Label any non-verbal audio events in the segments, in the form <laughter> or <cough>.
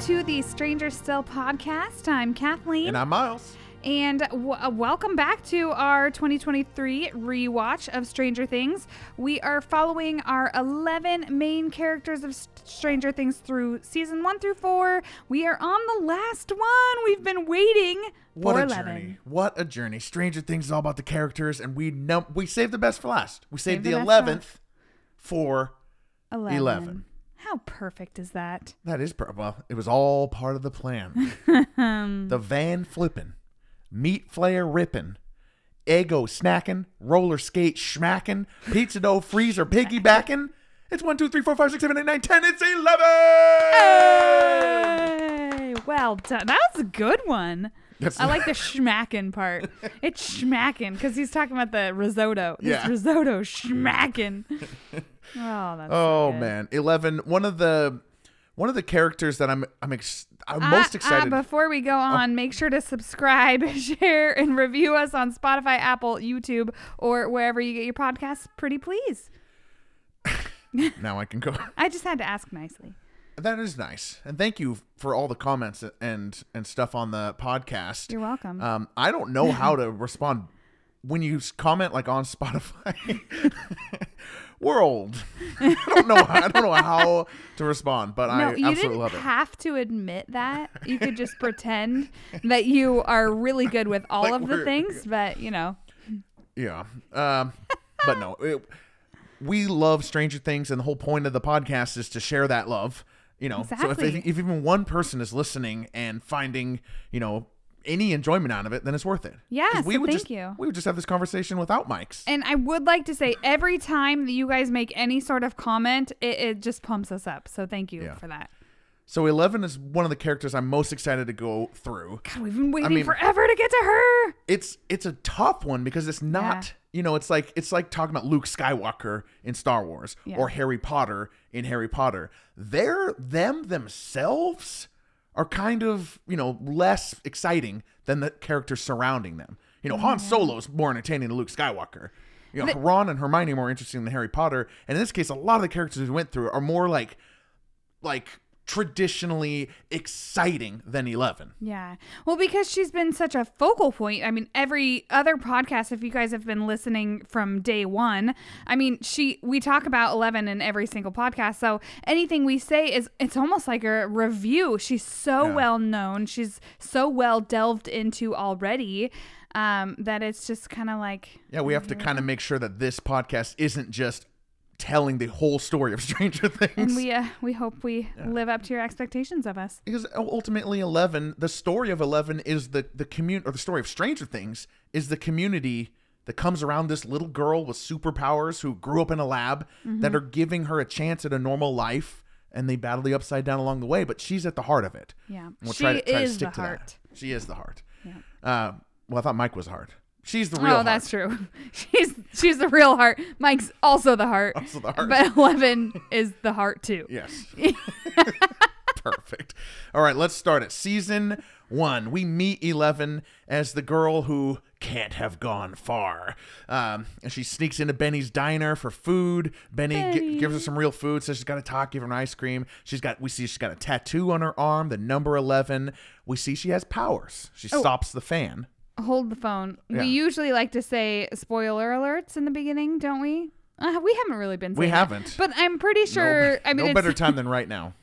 to the Stranger Still podcast. I'm Kathleen. And I'm Miles. And w- uh, welcome back to our 2023 rewatch of Stranger Things. We are following our 11 main characters of Stranger Things through season one through four. We are on the last one. We've been waiting What for a 11. journey! What a journey! Stranger Things is all about the characters, and we num- we saved the best for last. We saved the the best for eleventh for 11. 11. How perfect is that? that is per- well. It was all part of the plan. <laughs> the van flipping, meat flayer ripping, eggo snacking, roller skate smacking, pizza dough freezer piggybacking. It's one, two, three, four, five, six, seven, eight, nine, ten. It's eleven. Hey, well done. That was a good one. That's I like the schmacking part. <laughs> It's schmacking because he's talking about the risotto. This Yeah. risotto schmacking. Oh, that's Oh good. man, eleven. One of the one of the characters that I'm I'm ex- I'm Ah, most excited. before we go on, make sure to subscribe, <laughs> share, and review us on Spotify, Apple, YouTube, or wherever you get your podcasts. Pretty please. <laughs> now I can go. I just had to ask nicely. That is nice, and thank you for all the comments and and stuff on the podcast. You're welcome. Um, I don't know <laughs> how to respond when you comment like on Spotify. <laughs> We're. <laughs> I don't know. I don't know how to respond, but no, I you absolutely didn't love it. have to admit that. You could just pretend that you are really good with all Like of the things, but you know, Yeah. Um, but no, it, we love Stranger Things, and the whole point of the podcast is to share that love. You know, so if, if, if even one person is listening and finding, you know, any enjoyment out of it, then it's worth it. Yeah, we so would thank just, you. We would just have this conversation without mics. And I would like to say every time that you guys make any sort of comment, it, it just pumps us up. So thank you Yeah. for that. So Eleven is one of the characters I'm most excited to go through. God, we've been waiting mean- forever to get to her. It's it's a tough one because it's not you know it's like it's like talking about Luke Skywalker in Star Wars Yeah. or Harry Potter in Harry Potter. They're them themselves are kind of you know less exciting than the characters surrounding them. You know, Han Solo's more entertaining than Luke Skywalker. You know, Ron and Hermione are more interesting than Harry Potter. And in this case, a lot of the characters we went through are more like like traditionally exciting than Eleven. Yeah. Well, because she's been such a focal point. I mean, every other podcast, if you guys have been listening from day one, I mean, she we talk about Eleven in every single podcast. So anything we say is it's almost like a review. She's so Yeah. well known. She's so well delved into already. Um, that it's just kind of like Yeah, we have to kind of make sure that this podcast isn't just telling the whole story of <laughs> Stranger Things. and we uh, we hope we live up to your expectations of us. because ultimately, Eleven, the story of Eleven is the the community, or the story of Stranger Things is the community that comes around this little girl with superpowers who grew up in a lab Mm-hmm. that are giving her a chance at a normal life, and they battle the upside down along the way. But she's at the heart of it. Yeah. And we'll She try to, try to is stick the to heart. that. She is the heart. Yeah. Uh, well, I thought Mike was the heart. She's the real. Oh, that's true. <laughs> She's she's the real heart. Mike's also the heart. Also the heart. But Eleven is the heart too. Yes. <laughs> Perfect. All right, let's start it. Season one. We meet Eleven as the girl who can't have gone far. Um, and she sneaks into Benny's diner for food. Benny, Benny. gives her some real food, says she's got to talk, give her an ice cream. She's got. We see she's got a tattoo on her arm, the number eleven. We see she has powers. She Oh. stops the fan. Hold the phone. Yeah. We usually like to say spoiler alerts in the beginning, don't we? Uh, we haven't really been. We haven't. But I'm pretty sure. no, I mean, no better time than right now.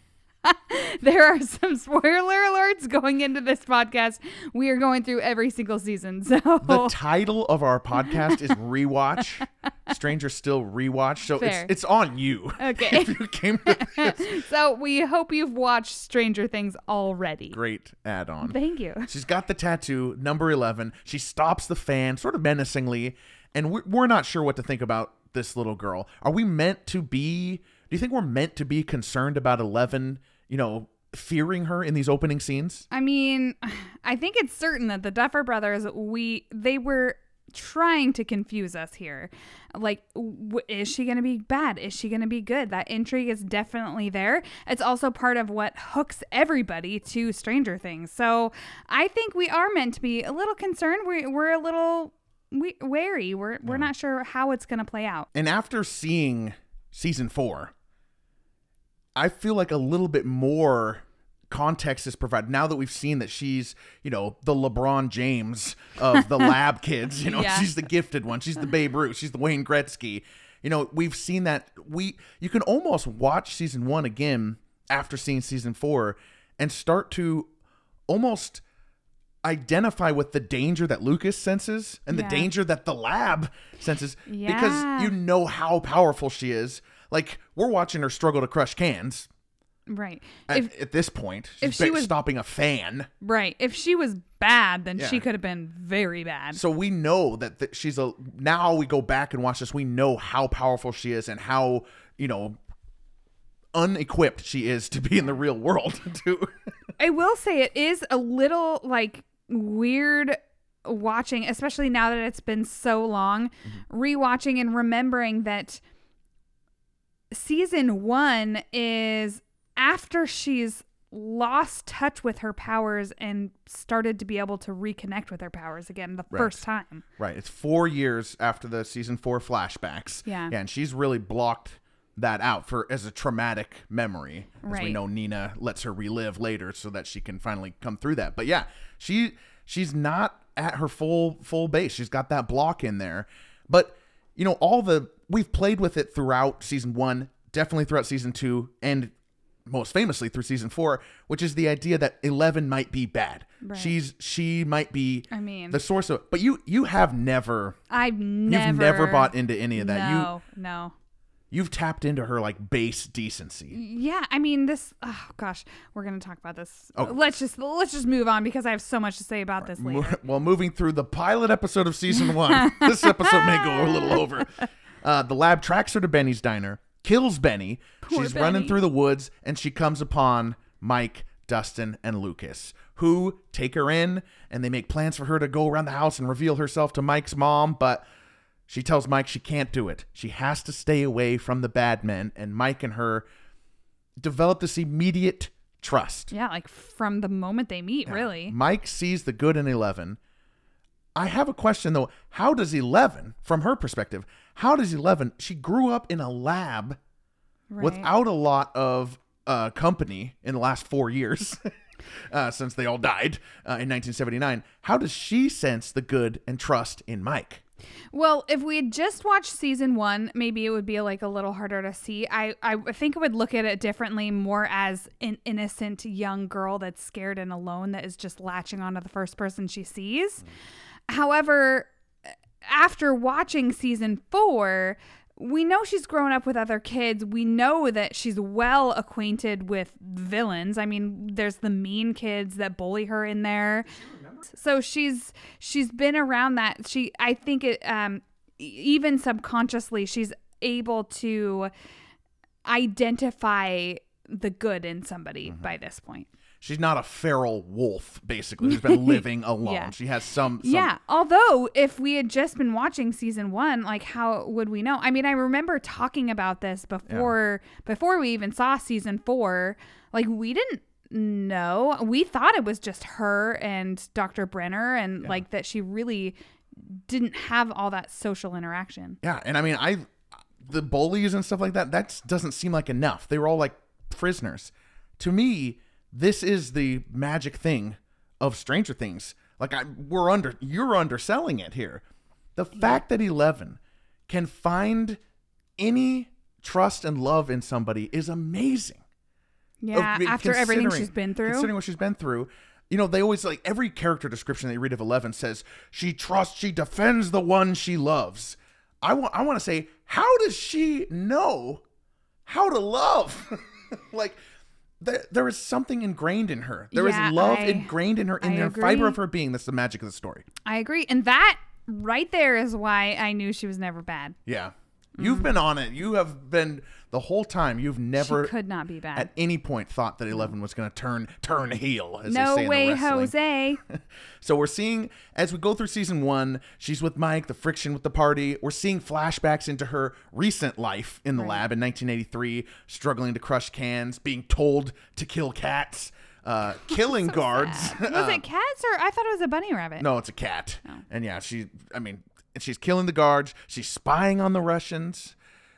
<laughs> there are some spoiler alerts going into this podcast. We are going through every single season, <laughs> so The title of our podcast is Rewatch. Stranger Still Rewatch. So Fair. it's it's on you. Okay. <laughs> you came to this so we hope you've watched Stranger Things already. great add-on. Thank you. She's got the tattoo, number 11. She stops the fan, sort of menacingly, and we're, we're not sure what to think about this little girl. Are we meant to be, do you think we're meant to be concerned about 11, you know, fearing her in these opening scenes? I mean, <sighs> I think it's certain that the Duffer brothers, we they were trying to confuse us here. Like, w- is she going to be bad? Is she going to be good? That intrigue is definitely there. It's also part of what hooks everybody to Stranger Things. So I think we are meant to be a little concerned. We're, we're a little we, wary. We're, we're not sure how it's going to play out. And after seeing season four, I feel like a little bit more context is provided now that we've seen that she's you know the lebron james of the <laughs> lab kids you know Yeah. she's the gifted one she's the babe ruth she's the wayne gretzky you know we've seen that we you can almost watch season one again after seeing season four and start to almost identify with the danger that lucas senses and the danger that the lab senses Yeah. because you know how powerful she is like we're watching her struggle to crush cans Right. at, If at this point. if she was- stopping a fan. right, if she was bad, then Yeah. she could have been very bad. So we know that th- she's a. Now we go back and watch this. We know how powerful she is and how you know unequipped she is to be in the real world. <laughs> Too. I will say it is a little like weird watching, especially now that it's been so long, mm-hmm. rewatching and remembering that season one is after she's lost touch with her powers and started to be able to reconnect with her powers again the Right. first time. right, it's four years after the season four flashbacks. Yeah. Yeah. and she's really blocked that out for as a traumatic memory. As we know, Nina lets her relive later so that she can finally come through that. But yeah, she she's not at her full full base. She's got that block in there. But you know, all the we've played with it throughout season one, definitely throughout season two, and most famously through season four, which is the idea that Eleven might be bad. Right. She's she might be I mean- the source of but you you have never I've never you've never bought into any of that. No, no. You you've tapped into her like base decency. Yeah, I mean this. Oh gosh, we're gonna talk about this. Oh. Let's just let's just move on because I have so much to say about this later. Well, moving through the pilot episode of season one, <laughs> this episode may go a little over. Uh, the lab tracks her to Benny's diner, kills Benny. Poor She's running through the woods, and she comes upon Mike, Dustin, and Lucas, who take her in, and they make plans for her to go around the house and reveal herself to Mike's mom, but. She tells Mike she can't do it. She has to stay away from the bad men, and Mike and her develop this immediate trust. Yeah, like from the moment they meet, really. Mike sees the good in 11. I have a question though. How does 11, from her perspective, how does 11, she grew up in a lab Right. without a lot of uh, company in the last four years <laughs> uh, since they all died uh, in 1979. How does she sense the good and trust in Mike? Well, if we had just watched season one, maybe it would be like a little harder to see. I, I think I would look at it differently, more as an innocent young girl that's scared and alone that is just latching onto the first person she sees. Mm. However, after watching season four, we know she's grown up with other kids. We know that she's well acquainted with villains. I mean, there's the mean kids that bully her in there. So she's she's been around that. She I think it um even subconsciously she's able to identify the good in somebody by this point. She's not a feral wolf, basically, who's been <laughs> living alone. Yeah. She has some, some Yeah. Although, if we had just been watching season one, like how would we know? I mean, I remember talking about this before before we even saw season four. Like we didn't know. We thought it was just her and Dr. Brenner, and like that she really didn't have all that social interaction. Yeah, and I mean, I the bullies and stuff like that. That doesn't seem like enough. They were all like prisoners. To me, this is the magic thing of Stranger Things. Like I, we're under, you're underselling it here. The fact that Eleven can find any trust and love in somebody is amazing. Yeah. I mean, after everything she's been through. Considering what she's been through, you know, they always like every character description that you read of Eleven says she trusts, she defends the one she loves. I want, I want to say, how does she know how to love? <laughs> like, there, there is something ingrained in her. There is Yeah, love I- ingrained in her, in I the agree. fiber of her being. That's the magic of the story. I agree. And that right there is why I knew she was never bad. Yeah, you've been on it. You have been the whole time. You've never she could not be bad. at any point thought that Eleven was going to turn turn heel. As they no say in the way, wrestling. Jose. <laughs> So we're seeing as we go through season one, she's with Mike, the friction with the party. We're seeing flashbacks into her recent life in the lab in 1983, struggling to crush cans, being told to kill cats, uh, <laughs> killing guards. <laughs> was it cats or I thought it was a bunny rabbit? no, it's a cat. And yeah, she, I mean, she's killing the guards. She's spying on the Russians.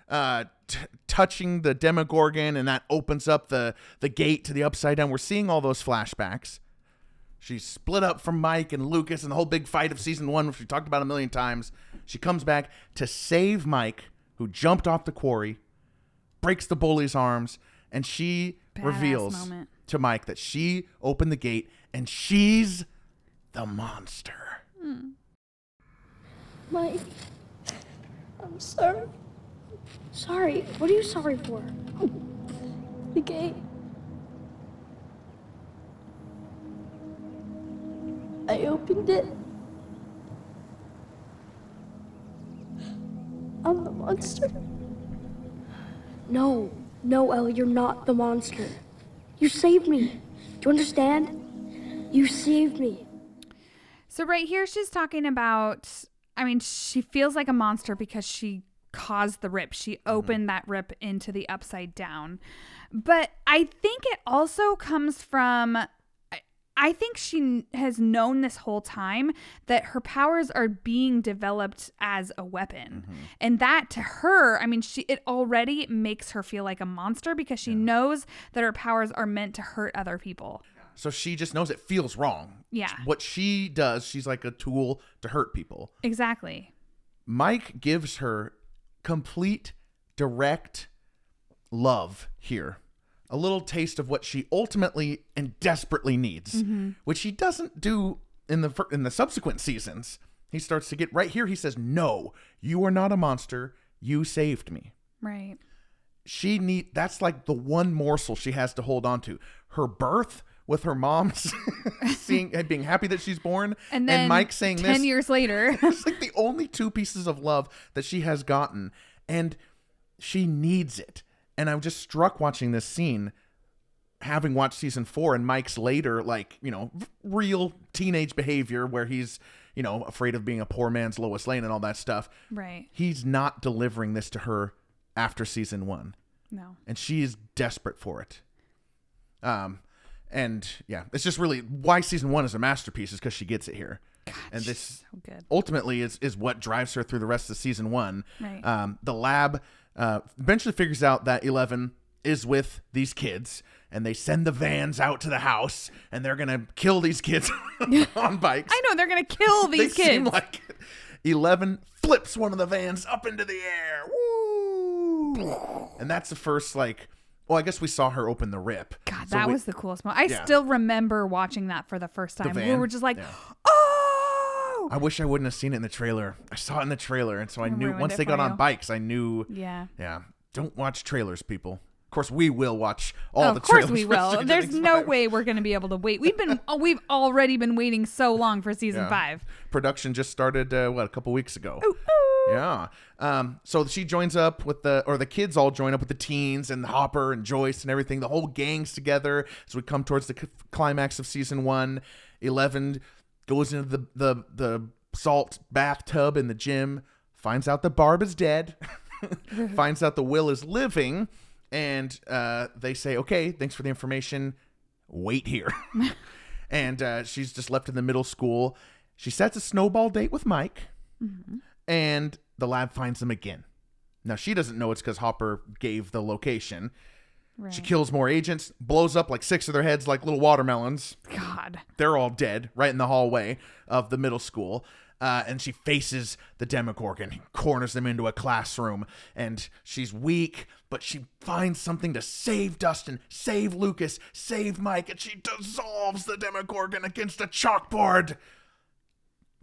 Uh, t- touching the Demogorgon, and that opens up the the gate to the Upside Down. We're seeing all those flashbacks. She's split up from Mike and Lucas and the whole big fight of season one, which we talked about a million times. She comes back to save Mike, who jumped off the quarry, breaks the bully's arms, and she Badass reveals moment. to Mike that she opened the gate and she's the monster. Mm. Mike, I'm sorry. Sorry? What are you sorry for? The gate. I opened it. I'm the monster. No, no, Ellie, you're not the monster. You saved me. Do you understand? You saved me. So right here she's talking about I mean she feels like a monster because she caused the rip. She mm-hmm. opened that rip into the upside down. But I think it also comes from I- think she has known this whole time that her powers are being developed as a weapon. Mm-hmm. And that to her, I mean she it already makes her feel like a monster because she knows that her powers are meant to hurt other people. So she just knows it feels wrong. Yeah. What she does, she's like a tool to hurt people. Exactly. Mike gives her complete, direct love here. A little taste of what she ultimately and desperately needs, mm-hmm. which he doesn't do in the in the subsequent seasons. He starts to get right here. He says, "No, you are not a monster. You saved me." Right. She need that's like the one morsel she has to hold on to. Her birth with her mom <laughs> seeing and being happy that she's born, And then Mike saying 10 this years later. <laughs> it's like the only two pieces of love that she has gotten and she needs it and i'm just struck watching this scene having watched season four and mike's later like you know real teenage behavior where he's you know afraid of being a poor man's lois lane and all that stuff right. he's not delivering this to her after season one No. and she is desperate for it um and yeah it's just really why season one is a masterpiece is because she gets it here and this So ultimately is is what drives her through the rest of season one. Right. Um, the lab uh, eventually figures out that Eleven is with these kids, and they send the vans out to the house, and they're gonna kill these kids <laughs> on bikes. <laughs> I know they're gonna kill <laughs> these they kids. seem like it. Eleven flips one of the vans up into the air. Woo! And that's the first like. Well, I guess we saw her open the rip. God, So that we- was the coolest moment. I Yeah. still remember watching that for the first time. we van? were just like, Yeah. oh, I wish I wouldn't have seen it in the trailer. I saw it in the trailer, and so I knew once they got on bikes, I knew. yeah. Yeah, don't watch trailers, people. Of course, we will watch all Oh, the trailers. of course we <laughs> will. There's no 5. way we're gonna be able to wait. We've been, oh, <laughs> we've already been waiting so long for season Yeah. five. Production just started. Uh, what a couple weeks ago. Ooh, ooh. Yeah. Um. So she joins up with the, or the kids all join up with the teens and Hopper and Joyce and everything. The whole gang's together So we come towards the c- climax of season one. Eleven goes into the the the salt bathtub in the gym, finds out that Barb is dead, <laughs> finds out the Will is living, and uh, they say, "Okay, thanks for the information. Wait here." <laughs> and uh, she's just left in the middle school. She sets a snowball date with Mike and the lab finds them again. Now she doesn't know it's because Hopper gave the location. Right. She kills more agents, blows up like six of their heads like little watermelons. God. They're all dead right in the hallway of the middle school. Uh, and she faces the Demogorgon, corners them into a classroom, and she's weak, but she finds something to save Dustin, save Lucas, save Mike, and she dissolves the Demogorgon against a chalkboard.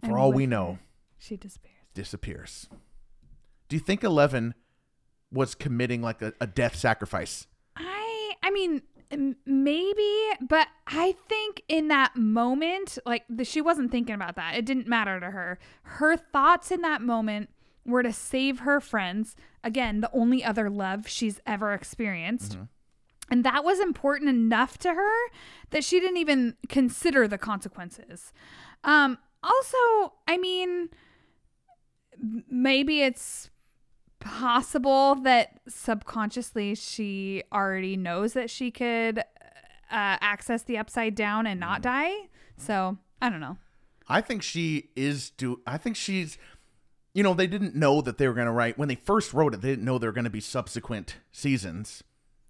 For And all we know, she despairs. Disappears. Do you think Eleven was committing like a, a death sacrifice? I I mean maybe, but I think in that moment, like the, she wasn't thinking about that. It didn't matter to her. Her thoughts in that moment were to save her friends. Again, the only other love she's ever experienced. And that was important enough to her that she didn't even consider the consequences. Um, also, I mean, maybe it's possible that subconsciously she already knows that she could uh, access the upside down and not die. So I don't know. I think she is do. I think she's, you know, they didn't know that they were going to write when they first wrote it. They didn't know there were going to be subsequent seasons.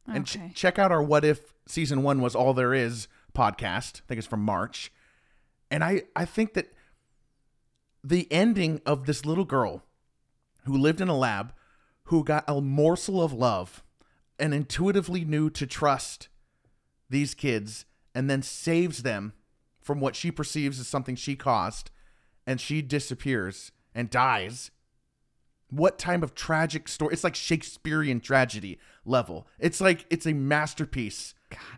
Okay. And ch- check out our "What If" season one was all there is podcast. I think it's from March, and I I think that the ending of this little girl who lived in a lab, who got a morsel of love, and intuitively knew to trust these kids, and then saves them from what she perceives as something she caused, and she disappears and dies. What type of tragic story? It's like Shakespearean tragedy level. It's like it's a masterpiece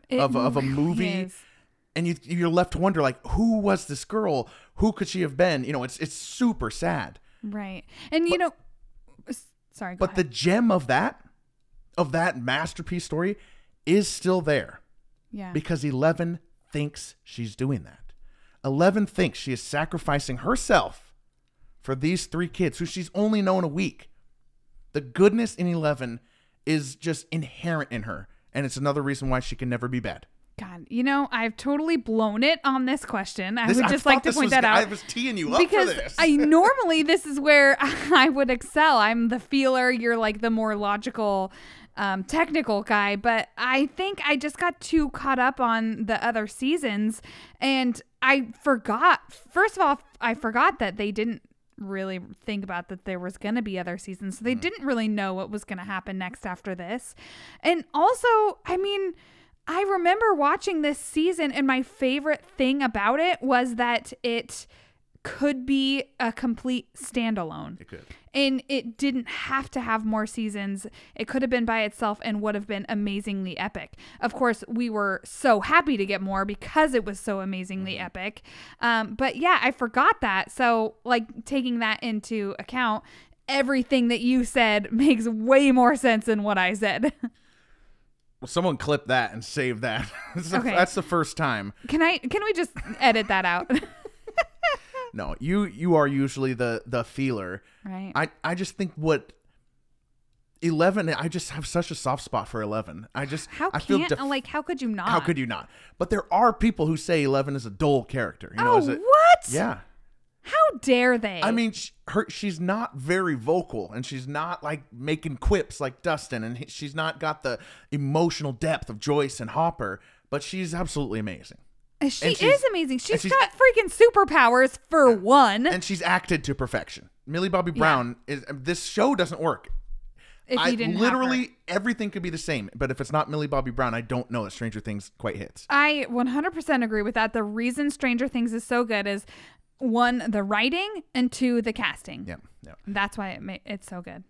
It of, of a movie is. And you you're left to wonder like who was this girl? Who could she have been? You know it's it's super sad. Right. And you know, sorry, but the gem of that of that masterpiece story is still there. Yeah. because 11 thinks she's doing that. 11 thinks she is sacrificing herself for these three kids who she's only known a week. The goodness in 11 is just inherent in her and it's another reason why she can never be bad God, you know, I've totally blown it on this question. I This- would just thought like to point was- that out. I was teeing you up because for this. I <laughs> normally this is where <laughs> I would excel. I'm the feeler. You're like the more logical, um, technical guy. But I think I just got too caught up on the other seasons, and I forgot. First of all, I forgot that they didn't really think about that there was going to be other seasons. So they didn't really know what was going to happen next after this. And also, I mean, I remember watching this season, and my favorite thing about it was that it could be a complete standalone. it could And it didn't have to have more seasons. It could have been by itself and would have been amazingly epic. Of course, we were so happy to get more because it was so amazingly epic. Um, but yeah, I forgot that. So, like, taking that into account, everything that you said <laughs> makes way more sense than what I said. <laughs> Well, someone clip that and save that. <laughs> that's, the, Okay. that's the first time. Can I? Can we just edit that out? <laughs> No, you you are usually the the feeler. right. I I just think what eleven. I just have such a soft spot for eleven. I just how I feel can't def- like? How could you not? how could you not? But there are people who say eleven is a dull character. You know, Oh, is it? what? Yeah. How dare they? I mean, sh her she's not very vocal, and she's not like making quips like Dustin, and he- she's not got the emotional depth of Joyce and Hopper. But she's absolutely amazing. Uh, she and is amazing. She's, she's- got freaking superpowers for one. and she's acted to perfection. Millie Bobby Brown is uh, this show doesn't work. if I you didn't have her. literally everything could be the same, but if it's not Millie Bobby Brown, I don't know that Stranger Things quite hits. I 100% agree with that. The reason Stranger Things is so good is one, the writing, and two, the casting. Yeah, yeah. That's why it ma- it's so good.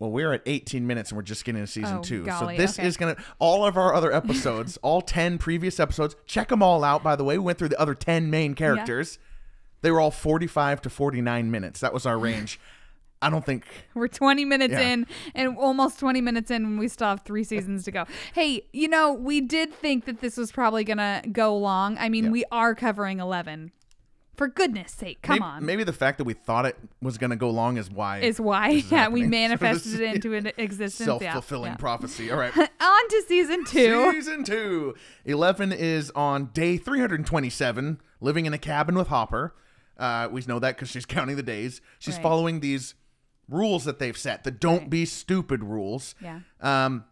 Well, we're at 18 minutes and we're just getting to season Oh, two. golly, so this okay. is gonna all of our other episodes, <laughs> all 10 previous episodes. Check them all out. By the way, we went through the other 10 main characters. They were all 45 to 49 minutes. That was our <laughs> range. I don't think We're 20 minutes Yeah. in and almost 20 minutes in and we still have three seasons to go. Hey, you know, we did think that this was probably going to go long. I mean, Yeah. we are covering 11. For goodness sake, come maybe, on. maybe the fact that we thought it was gonna go long is why is why, is yeah, we happening. <laughs> manifested it into an existence. Self-fulfilling yeah. prophecy. All right. <laughs> On to season two. Season two. Eleven is on day 327, living in a cabin with Hopper. Uh, we know that because she's <laughs> counting the days. She's Right. following these rules that they've set, the don't Right. be stupid rules. Yeah. Um,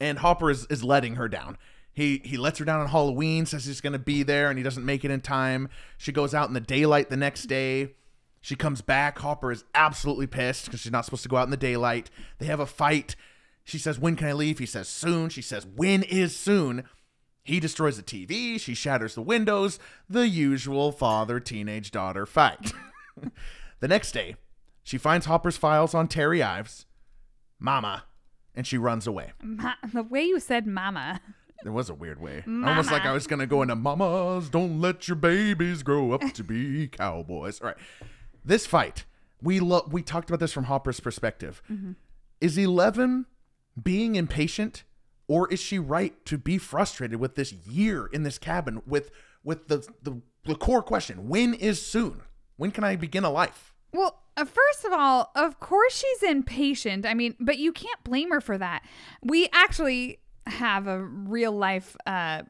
and Hopper is, is letting her down. He he lets her down on Halloween, says he's gonna be there, and he doesn't make it in time. She goes out in the daylight the next day. She comes back. Hopper is absolutely pissed because she's not supposed to go out in the daylight. They have a fight. She says, "When can I leave?" He says, "Soon." She says, "When is soon?" He destroys the TV. She shatters the windows. The usual father teenage daughter fight. <laughs> the next day, she finds Hopper's files on Terry Ives, Mama, and she runs away. Ma- the way you said mama. There was a weird way. Almost like I was going to go into Mamas, don't let your babies grow up to be cowboys. All right. This fight, we lo- we talked about this from Hopper's perspective. Is 11 being impatient or is she right to be frustrated with this year in this cabin with with the the, the core question, when is soon? When can I begin a life? Well, uh, first of all, of course she's impatient. I mean, but you can't blame her for that. We actually have a real life uh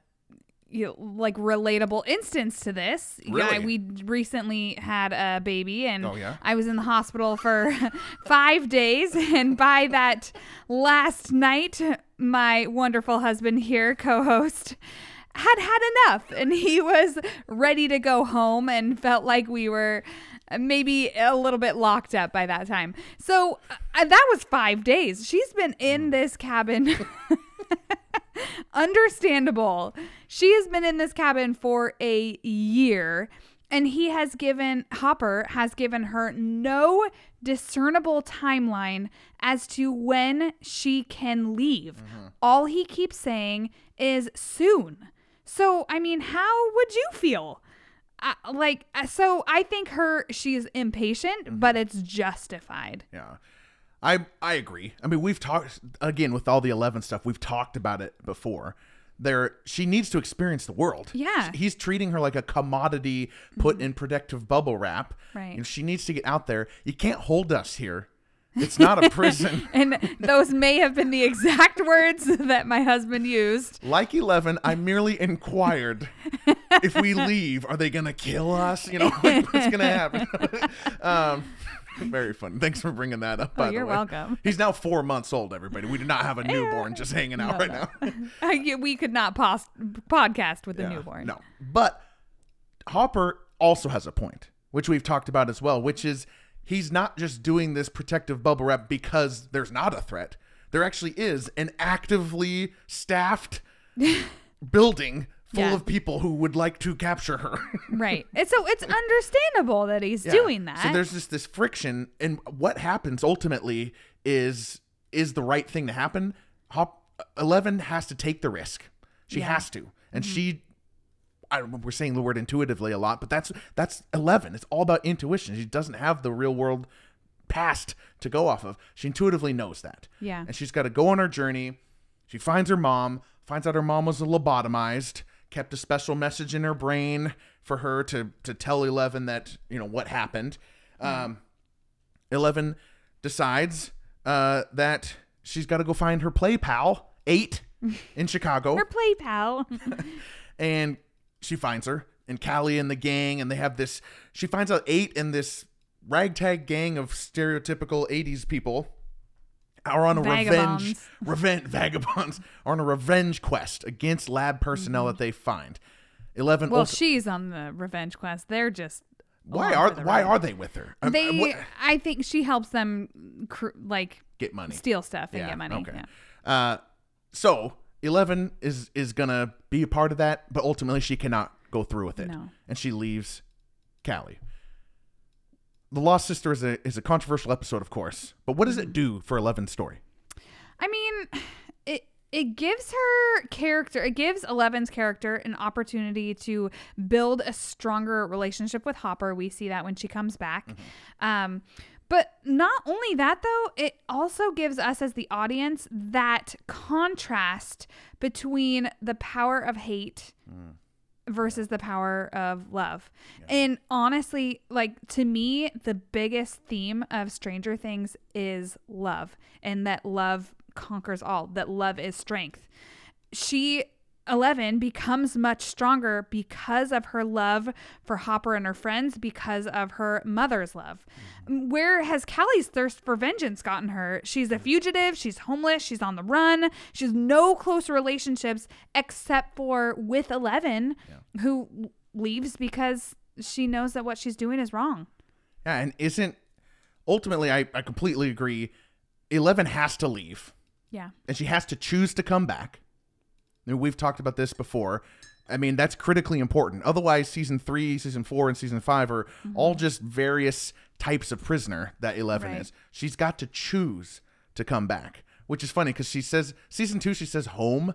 you know, like relatable instance to this. Really? Yeah, we recently had a baby, and Oh, yeah? I was in the hospital for <laughs> five days. And by that last night, my wonderful husband here, co-host, had had enough, and he was ready to go home, and felt like we were maybe a little bit locked up by that time. So uh, that was five days. She's been in this cabin. <laughs> <laughs> Understandable. She has been in this cabin for a year and he has given Hopper has given her no discernible timeline as to when she can leave. All he keeps saying is soon. So, I mean, how would you feel? Uh, like uh, so I think her she's impatient, but it's justified. Yeah. I I agree. I mean, we've talked again with all the 11 stuff. We've talked about it before. There she needs to experience the world. Yeah. He's treating her like a commodity put in protective bubble wrap. Right. And she needs to get out there. You can't hold us here. It's not a <laughs> prison. <laughs> And those may have been the exact words <laughs> that my husband used. like 11, I merely inquired if we leave, are they going to kill us? You know, like, what's going to happen? um, <laughs> very fun. Thanks for bringing that up. Oh, by Oh, you're welcome. He's now four months old, everybody. We do not have a <laughs> newborn just hanging out No, right no. now. <laughs> We could not pos- podcast with a newborn. No. But Hopper also has a point, which we've talked about as well, which is he's not just doing this protective bubble wrap because there's not a threat. There actually is an actively staffed building full Yeah. of people who would like to capture her. <laughs> Right. And so it's understandable that he's Yeah. doing that. So there's just this friction, and what happens ultimately is is the right thing to happen. Hop Eleven has to take the risk. She Yeah. Mm-hmm. has to, and she. I, we're saying the word intuitively a lot, but that's that's Eleven. It's all about intuition. She doesn't have the real world past to go off of. She intuitively knows that. Yeah. And she's got to go on her journey. She finds her mom, finds out her mom was lobotomized, kept a special message in her brain for her to to tell Eleven that, you know, what happened. Um Eleven decides uh that she's got to go find her play pal, 8 <laughs> in Chicago Her play pal. <laughs> and she finds her and Kali and the gang and they have this she finds out eight and this ragtag gang of stereotypical 80s people are on a revenge Vagabonds. <laughs> revenge vagabonds <laughs> are on a revenge quest against lab personnel that they find 11 well, ulti- she's on the revenge quest. They're just why are why are they with her Um, they? what- I think she helps them, cr- like get money steal stuff and Yeah, get money. okay. Yeah. Uh, so Eleven is is gonna be a part of that, but ultimately she cannot go through with it, No. and she leaves Kali. The Lost Sister is a is a controversial episode, of course, but what does Mm-hmm. it do for Eleven's story? I mean, it it gives her character, it gives Eleven's character an opportunity to build a stronger relationship with Hopper. We see that when she comes back. Um, but not only that, though, it also gives us as the audience that contrast between the power of hate versus the power of love. And honestly, like to me, the biggest theme of Stranger Things is love and that love conquers all, that love is strength. She 11 becomes much stronger because of her love for Hopper and her friends, because of her mother's love. Mm-hmm. Mm, where has Kali's thirst for vengeance gotten her? She's a fugitive, she's homeless, she's on the run, she has no close relationships except for with 11, who leaves because she knows that what she's doing is wrong. Yeah, and isn't ultimately I, I completely agree. Eleven has to leave. Yeah. and she has to choose to come back. And we've talked about this before. I mean, that's critically important. Otherwise, season three, season four, and season five are mm-hmm. all just various types of prisoner that Eleven Right. is. She's got to choose to come back, which is funny because she says, season two, she says home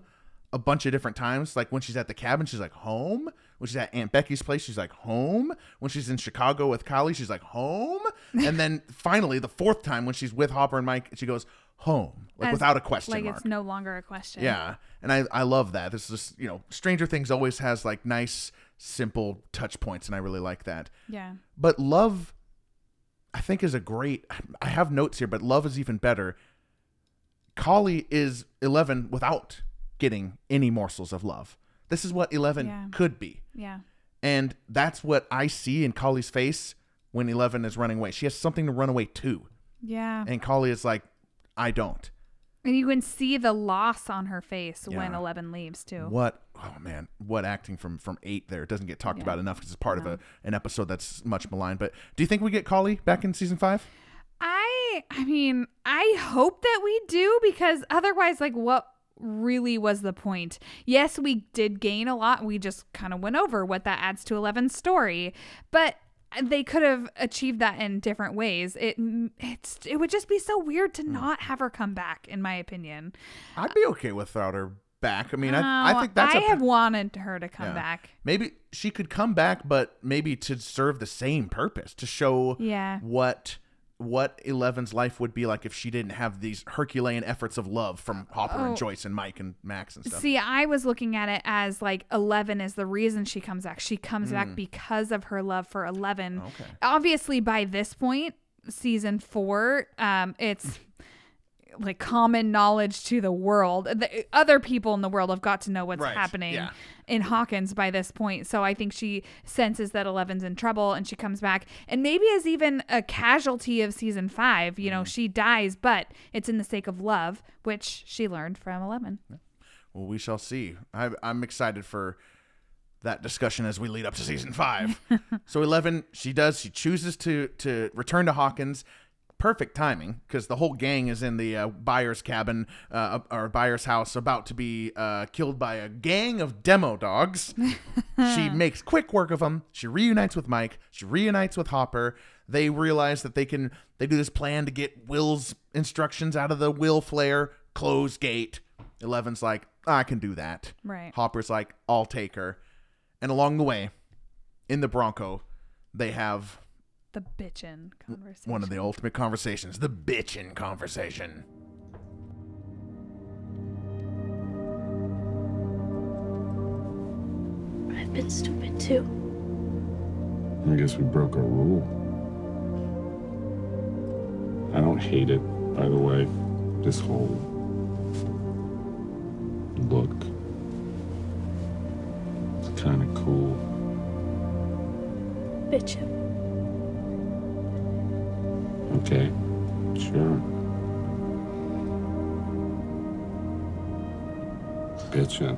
a bunch of different times. Like when she's at the cabin, she's like, home. When she's at Aunt Becky's place, she's like, home. When she's in Chicago with Kylie, she's like, home. and then <laughs> finally, the fourth time when she's with Hopper and Mike, she goes, home. Like As- without a question Like mark. it's no longer a question. Yeah, and I I love that. This is just, you know, Stranger Things always has like nice, simple touch points, and I really like that. Yeah. But love, I think, is a great. I have notes here, but love is even better. Kali is eleven without getting any morsels of love. This is what Eleven Yeah. could be. Yeah. And that's what I see in Kali's face when Eleven is running away. She has something to run away to. Yeah. And Kali is like, I don't. And you can see the loss on her face when Eleven leaves too. What? Oh man, what acting from from eight there? It doesn't get talked Yeah. about enough because it's part of a an episode that's much maligned. But do you think we get Kali back in season five? I I mean, I hope that we do because otherwise like what really was the point? Yes, we did gain a lot. We just kind of went over what that adds to Eleven's story. But they could have achieved that in different ways. It it's it would just be so weird Hmm. to not have her come back in my opinion. I'd be okay without her back. I mean, I, I Oh, think that's I a have wanted her to come Yeah. back. maybe she could come back, but maybe to serve the same purpose to show Yeah. what what Eleven's life would be like if she didn't have these Herculean efforts of love from Hopper and Oh. Joyce and Mike and Max and stuff. See, I was looking at it as like 11 is the reason she comes back. She comes back because of her love for 11. Hmm. Okay. Obviously, by this point, season four, um, it's <laughs> like common knowledge to the world. The other people in the world have got to know what's Right, happening yeah. in Hawkins by this point. So I think she senses that Eleven's in trouble and she comes back and maybe is even a casualty of season five. You know, Mm. she dies, but it's in the sake of love, which she learned from Eleven. Well, we shall see. I, I'm excited for that discussion as we lead up to season five. <laughs> so Eleven, she does. She chooses to to return to Hawkins. Perfect timing because the whole gang is in the uh, Byers' cabin uh, or Byers' house, about to be uh, killed by a gang of demo dogs. <laughs> she makes quick work of them. She reunites with Mike. She reunites with Hopper. They realize that they can. They do this plan to get Will's instructions out of the Will Flayer. Close gate. Eleven's like, I can do that. Right. Hopper's like, I'll take her. And along the way, in the Bronco, they have The bitchin' conversation. one of the ultimate conversations, the bitchin' conversation. I've been stupid too. I guess we broke a rule. I don't hate it, by the way. This whole look. It's kind of cool. Bitch him. Okay, sure. Bitchin'.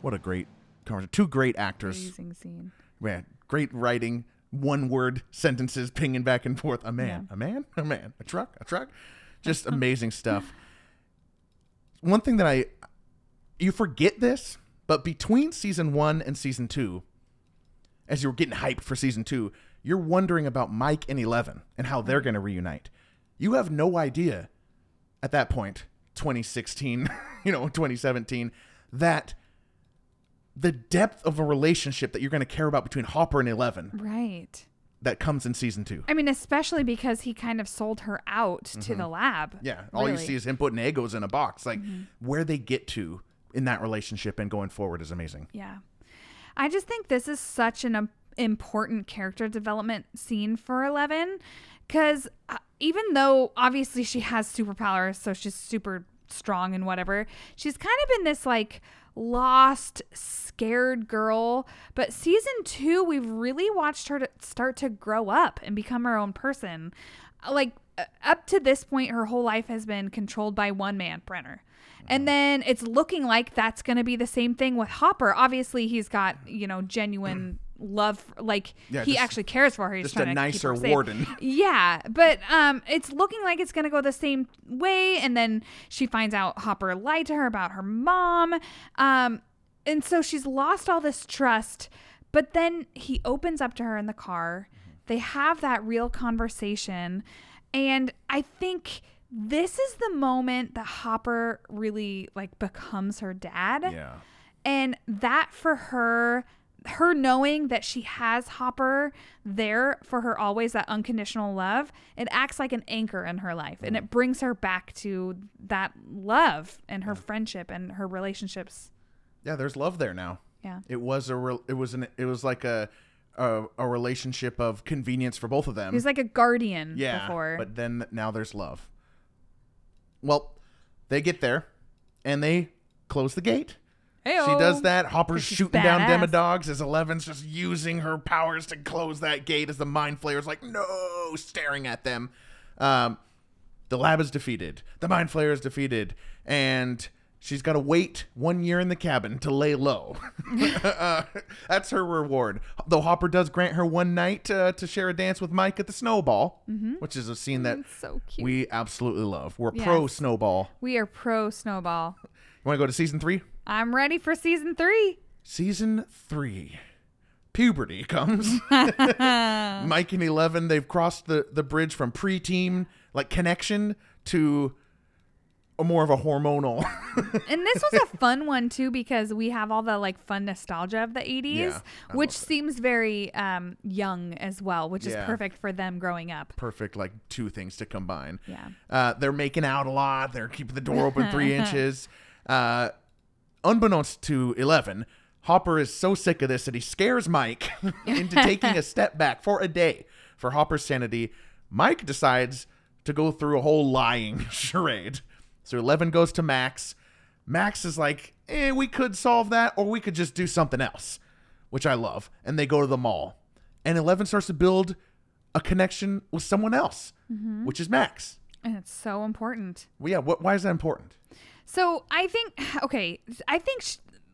What a great conversation. Two great actors. Amazing scene. Man, great writing. One word sentences pinging back and forth. A man, a man, <laughs> a man, a truck, a truck. Just <laughs> amazing stuff. One thing that I, you forget this, but between season one and season two, as you were getting hyped for season two, you're wondering about Mike and Eleven and how they're going to reunite. You have no idea at that point, 2016, <laughs> you know, 2017, that the depth of a relationship that you're going to care about between Hopper and Eleven Right. that comes in season two. I mean, especially because he kind of sold her out to the lab. Mm-hmm. Yeah, all you see is him putting Eggos in a box. Like Mm-hmm. where they get to in that relationship and going forward is amazing. Yeah. I just think this is such an important character development scene for Eleven because uh, even though obviously she has superpowers, so she's super strong and whatever, she's kind of been this like lost, scared girl. But season two, we've really watched her to start to grow up and become her own person. Like uh, up to this point, her whole life has been controlled by one man, Brenner. And then it's looking like that's going to be the same thing with Hopper. Obviously, he's got, you know, genuine <clears throat> love. for- Like, Yeah, he just- actually cares for her. He's just trying a to keep nicer safe. warden. <laughs> Yeah, but um, it's looking like it's gonna go the same way, and then she finds out Hopper lied to her about her mom, um, and so she's lost all this trust. But then he opens up to her in the car. They have that real conversation, and I think this is the moment that Hopper really like becomes her dad. Yeah. And that for her, her knowing that she has Hopper there for her always, that unconditional love, it acts like an anchor in her life and it brings her back to that love and her friendship and her relationships. Yeah, there's love there now. Yeah. It was a re- it was an it was like a a, a relationship of convenience for both of them. He was like a guardian yeah, before. but then now there's love. Well, they get there and they close the gate. Heyo. She does that. Hopper's she's shooting down badass. Demodogs as Eleven's just using her powers to close that gate as the Mind Flayer's like, no, staring at them. Um, the lab is defeated. The Mind Flayer is defeated. And she's got to wait one year in the cabin to lay low. <laughs> uh, that's her reward. Though Hopper does grant her one night uh, to share a dance with Mike at the Snowball, which is a scene that so cute. we absolutely love. We're pro Snowball. We are pro Snowball. <laughs> You want to go to season three? I'm ready for season three. Season three. Puberty comes. <laughs> <laughs> Mike and Eleven, they've crossed the, the bridge from preteen like connection to a more of a hormonal. <laughs> And this was a fun one too because we have all the like fun nostalgia of the 80s, Yeah, which seems very um, young as well, which is perfect for them growing up. Perfect, like two things to combine. Yeah. Uh, they're making out a lot. They're keeping the door open three inches. Uh, unbeknownst to Eleven, Hopper is so sick of this that he scares Mike <laughs> into taking a <laughs> step back for a day for Hopper's sanity. Mike decides to go through a whole lying <laughs> charade. So Eleven goes to Max. Max is like, eh, we could solve that, or we could just do something else, which I love. And they go to the mall. And Eleven starts to build a connection with someone else, which is Max. And it's so important. Well, yeah, what, why is that important? So I think, <sighs> okay, I think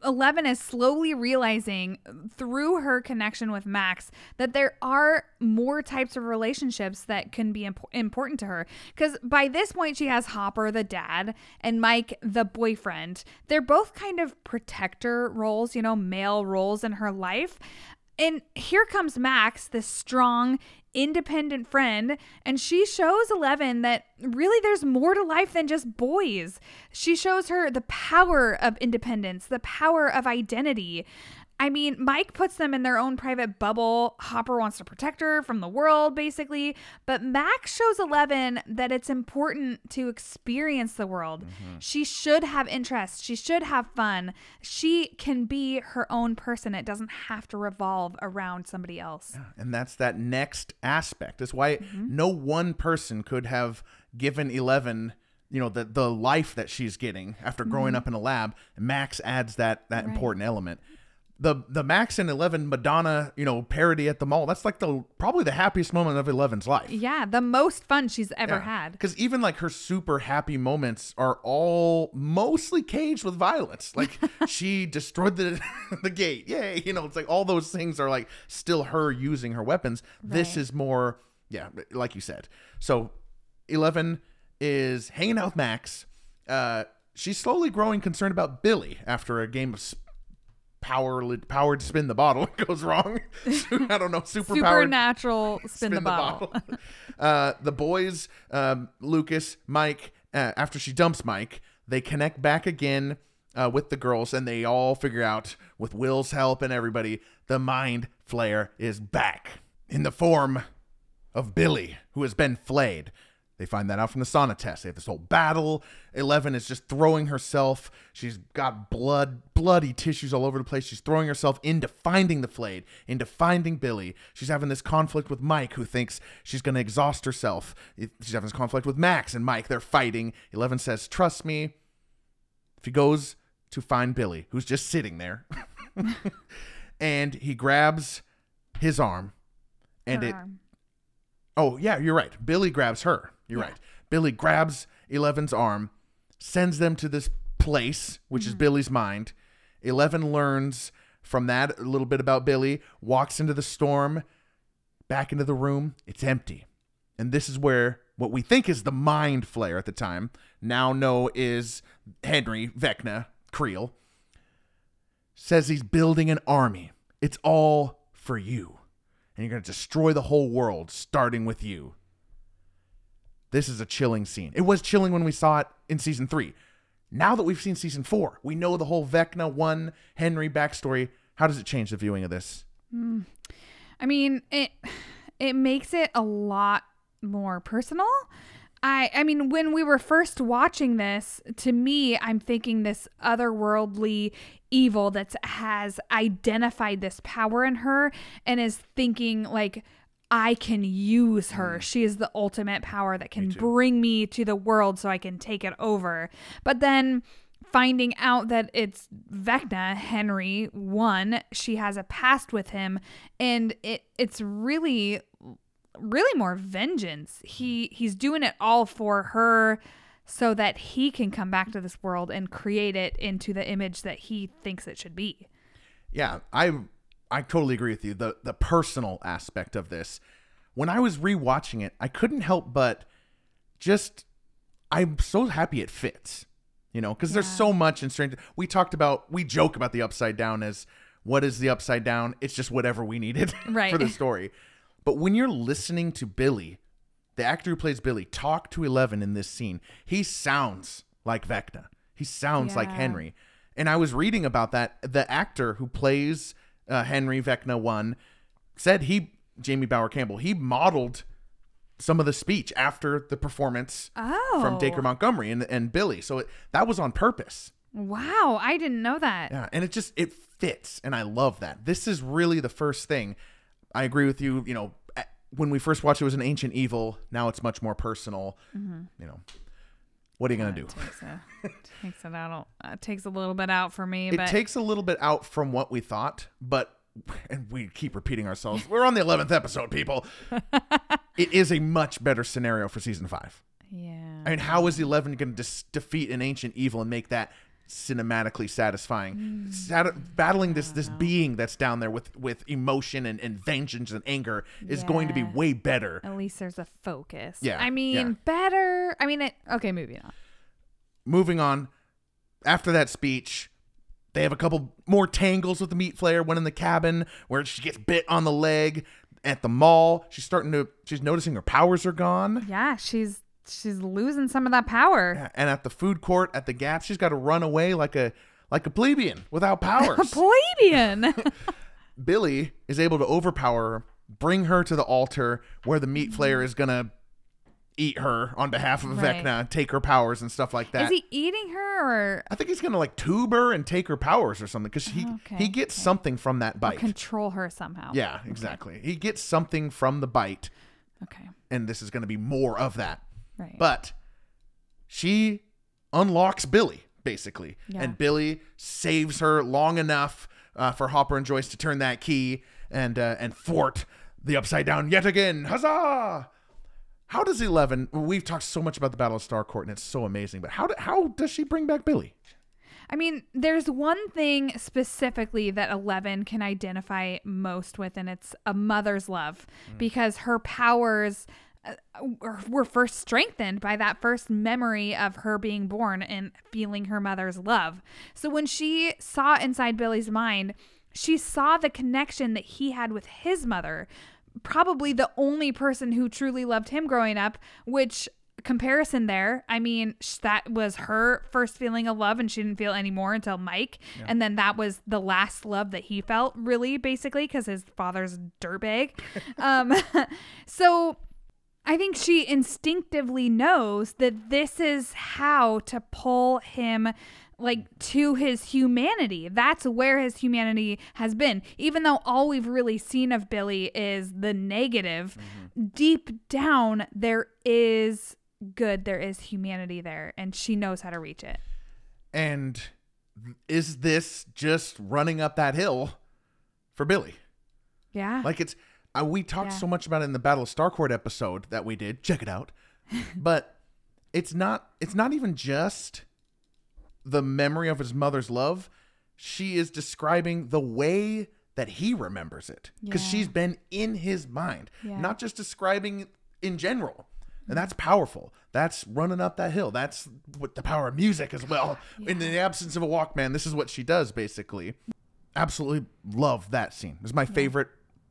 Eleven is slowly realizing through her connection with Max that there are more types of relationships that can be imp- important to her. Because by this point, she has Hopper, the dad, and Mike, the boyfriend. They're both kind of protector roles, you know, male roles in her life. And here comes Max, this strong, independent friend, and she shows Eleven that really there's more to life than just boys. She shows her the power of independence, the power of identity. I mean, Mike puts them in their own private bubble. Hopper wants to protect her from the world, basically. But Max shows Eleven that it's important to experience the world. She should have interests. She should have fun. She can be her own person. It doesn't have to revolve around somebody else. And that's that next aspect. That's why Mm-hmm. no one person could have given Eleven, you know, the the life that she's getting after growing up in a lab. Max adds that that Mm-hmm. Right. important element. The the Max and Eleven Madonna, you know, parody at the mall. That's like the probably the happiest moment of Eleven's life. Yeah, the most fun she's ever had. Because even like her super happy moments are all mostly caged with violence. Like <laughs> she destroyed the <laughs> the gate. Yay. You know, it's like all those things are like still her using her weapons. This is more, yeah, like you said. So Eleven is hanging out with Max. Uh, she's slowly growing concerned about Billy after a game of s- power powered spin the bottle <laughs> It goes wrong. <laughs> I don't know, super Supernatural spin, the bottle. <laughs> uh, the boys, um, Lucas, Mike, uh, after she dumps Mike, they connect back again uh, with the girls, and they all figure out, with Will's help and everybody, the Mind Flayer is back in the form of Billy, who has been flayed. They find that out from the sauna test. They have this whole battle. Eleven is just throwing herself. She's got blood, bloody tissues all over the place. She's throwing herself into finding the flayed, into finding Billy. She's having this conflict with Mike, who thinks she's going to exhaust herself. She's having this conflict with Max and Mike. They're fighting. Eleven says, "Trust me." If he goes to find Billy, who's just sitting there, <laughs> and he grabs his arm, and Her it arm. Oh, yeah, you're right. Billy grabs her. You're Yeah. right. Billy grabs Eleven's arm, sends them to this place, which is mm-hmm. Billy's mind. Eleven learns from that a little bit about Billy, walks into the storm, back into the room. It's empty. And this is where what we think is the Mind Flayer at the time, now know is Henry Vecna Creel, says he's building an army. It's all for you. And you're going to destroy the whole world, starting with you. This is a chilling scene. It was chilling when we saw it in season three. Now that we've seen season four, we know the whole Vecna 1 Henry backstory. How does it change the viewing of this? Hmm. I mean, it it makes it a lot more personal. I I mean, when we were first watching this, to me, I'm thinking this otherworldly evil that has identified this power in her and is thinking like I can use her. She is the ultimate power that can bring me to the world so I can take it over. But then finding out that it's Vecna, Henry, one, she has a past with him, and it it's really really more vengeance. He he's doing it all for her so that he can come back to this world and create it into the image that he thinks it should be. Yeah, I I totally agree with you. The the personal aspect of this. When I was rewatching it, I couldn't help but just I'm so happy it fits. You know, because there's so much in Stranger. We talked about we joke about the upside down as what is the upside down? It's just whatever we needed <laughs> Right. for the story. But when you're listening to Billy, the actor who plays Billy, talk to Eleven in this scene, he sounds like Vecna. He sounds like Henry. And I was reading about that. The actor who plays uh, Henry Vecna one said he Jamie Bower Campbell he modeled some of the speech after the performance Oh. from Dacre Montgomery and and Billy. So it, that was on purpose. Wow, I didn't know that. Yeah, and it just it fits, and I love that. This is really the first thing. I agree with you. You know, when we first watched it, it was an ancient evil. Now it's much more personal. Mm-hmm. You know, what are you gonna do? Takes, a, takes it out. Uh, takes a little bit out for me, It but takes a little bit out from what we thought, but and we keep repeating ourselves. We're on the eleventh episode, people. <laughs> it is a much better scenario for season five. yeah. I mean, how is Eleven going to dis- defeat an ancient evil and make that cinematically satisfying? Mm. Sat- battling this this being that's down there with with emotion and, and vengeance and anger is going to be way better. At least there's a focus. Yeah, I mean, yeah. better. I mean, it. Okay, moving on. Moving on, after that speech, they have a couple more tangles with the meat flayer. One in the cabin where she gets bit on the leg. At the mall, she's starting to she's noticing her powers are gone. Yeah, she's she's losing some of that power. And at the food court at the Gap, she's got to run away like a like a plebeian without <laughs> powers. Plebeian. <laughs> Billy is able to overpower her, bring her to the altar where the meat mm-hmm. flayer is gonna eat her on behalf of Right. Vecna, take her powers and stuff like that. Is he eating her or I think he's gonna like tube her and take her powers or something because he Okay, he gets something from that bite. control her somehow? yeah, exactly. He gets something from the bite, Okay. and this is gonna be more of that. Right. But she unlocks Billy, basically. Yeah. And Billy saves her long enough uh, for Hopper and Joyce to turn that key and uh, and thwart the upside down yet again. Huzzah! How does Eleven? We've talked so much about the Battle of Starcourt, and it's so amazing. But how do, how does she bring back Billy? I mean, there's one thing specifically that Eleven can identify most with, and it's a mother's love because her powers were- were first strengthened by that first memory of her being born and feeling her mother's love. So when she saw inside Billy's mind, she saw the connection that he had with his mother, probably the only person who truly loved him growing up, which comparison there. I mean, that was her first feeling of love, and she didn't feel any more until Mike. And then that was the last love that he felt, really, basically, because his father's dirtbag. <laughs> um, <laughs> so I think she instinctively knows that this is how to pull him like to his humanity. That's where his humanity has been. Even though all we've really seen of Billy is the negative, mm-hmm. deep down there is good, there is humanity there, and she knows how to reach it. And is this just running up that hill for Billy? Yeah. Like it's uh, we talked Yeah. so much about it in the Battle of Starcourt episode that we did. Check it out. <laughs> but it's not it's not even just the memory of his mother's love. She is describing the way that he remembers it because Yeah. she's been in his mind, Yeah. not just describing in general. And that's powerful. That's running up that hill. That's what the power of music as well. In the absence of a Walkman, this is what she does basically absolutely love that scene. It's my favorite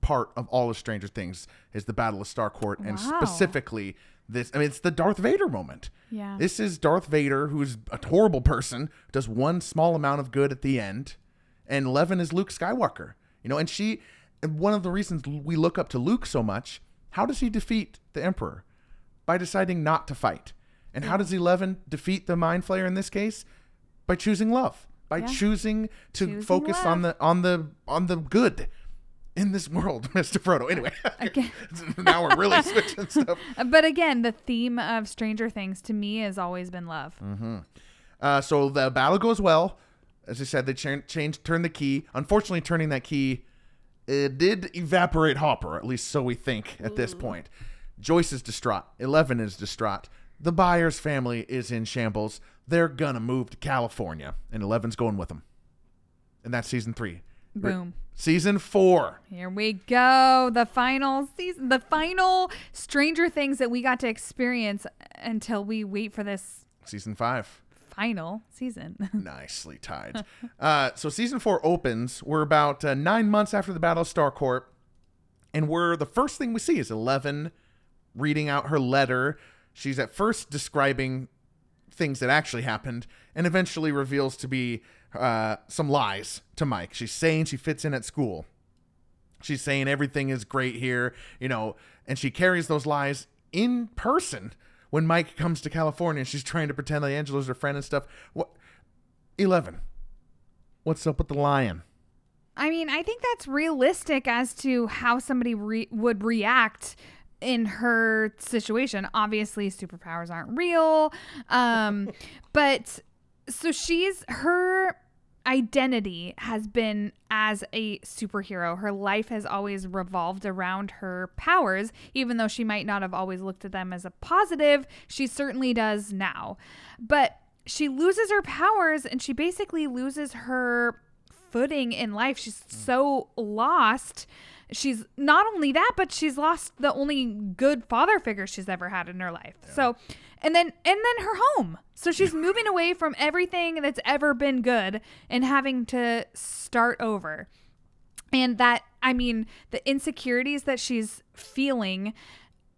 part of all of Stranger Things is the Battle of Starcourt and Wow. specifically this I mean it's the Darth Vader moment. Yeah. This is Darth Vader who's a horrible person, does one small amount of good at the end, and Eleven is Luke Skywalker. You know, and she and one of the reasons we look up to Luke so much, how does he defeat the Emperor? By deciding not to fight. And how does Eleven defeat the Mind Flayer in this case? By choosing love. By Yeah. choosing to Choosing focus on the on the on the good in this world, <laughs> Mr. Frodo. Anyway, <laughs> Again. <laughs> now we're really switching stuff. But again, the theme of Stranger Things to me has always been love. Uh, so the battle goes well. As I said, they ch- changed, turned the key. Unfortunately, turning that key, it did evaporate Hopper. At least so we think at this point. Joyce is distraught. Eleven is distraught. The Byers family is in shambles. They're gonna move to California, and Eleven's going with them. And that's season three. Re- Boom. Season four. Here we go. The final season, the final Stranger Things that we got to experience until we wait for this Season five. final season. <laughs> Nicely tied. uh, so season four opens. We're about uh, nine months after the Battle of Starcourt, and we're the first thing we see is Eleven reading out her letter. She's at first describing things that actually happened, and eventually reveals to be uh, some lies to Mike. She's saying she fits in at school. She's saying everything is great here, you know, and she carries those lies in person when Mike comes to California. She's trying to pretend that Angela's her friend and stuff. What? Eleven. What's up with the lion? I mean, I think that's realistic as to how somebody re- would react in her situation. Obviously, superpowers aren't real. Um, <laughs> but so she's her identity has been as a superhero. Her life has always revolved around her powers, even though she might not have always looked at them as a positive. She certainly does now. But she loses her powers and she basically loses her footing in life. She's so lost. She's not only that, but she's lost the only good father figure she's ever had in her life. So, and then and then her home. So she's <laughs> moving away from everything that's ever been good and having to start over. And that I mean, the insecurities that she's feeling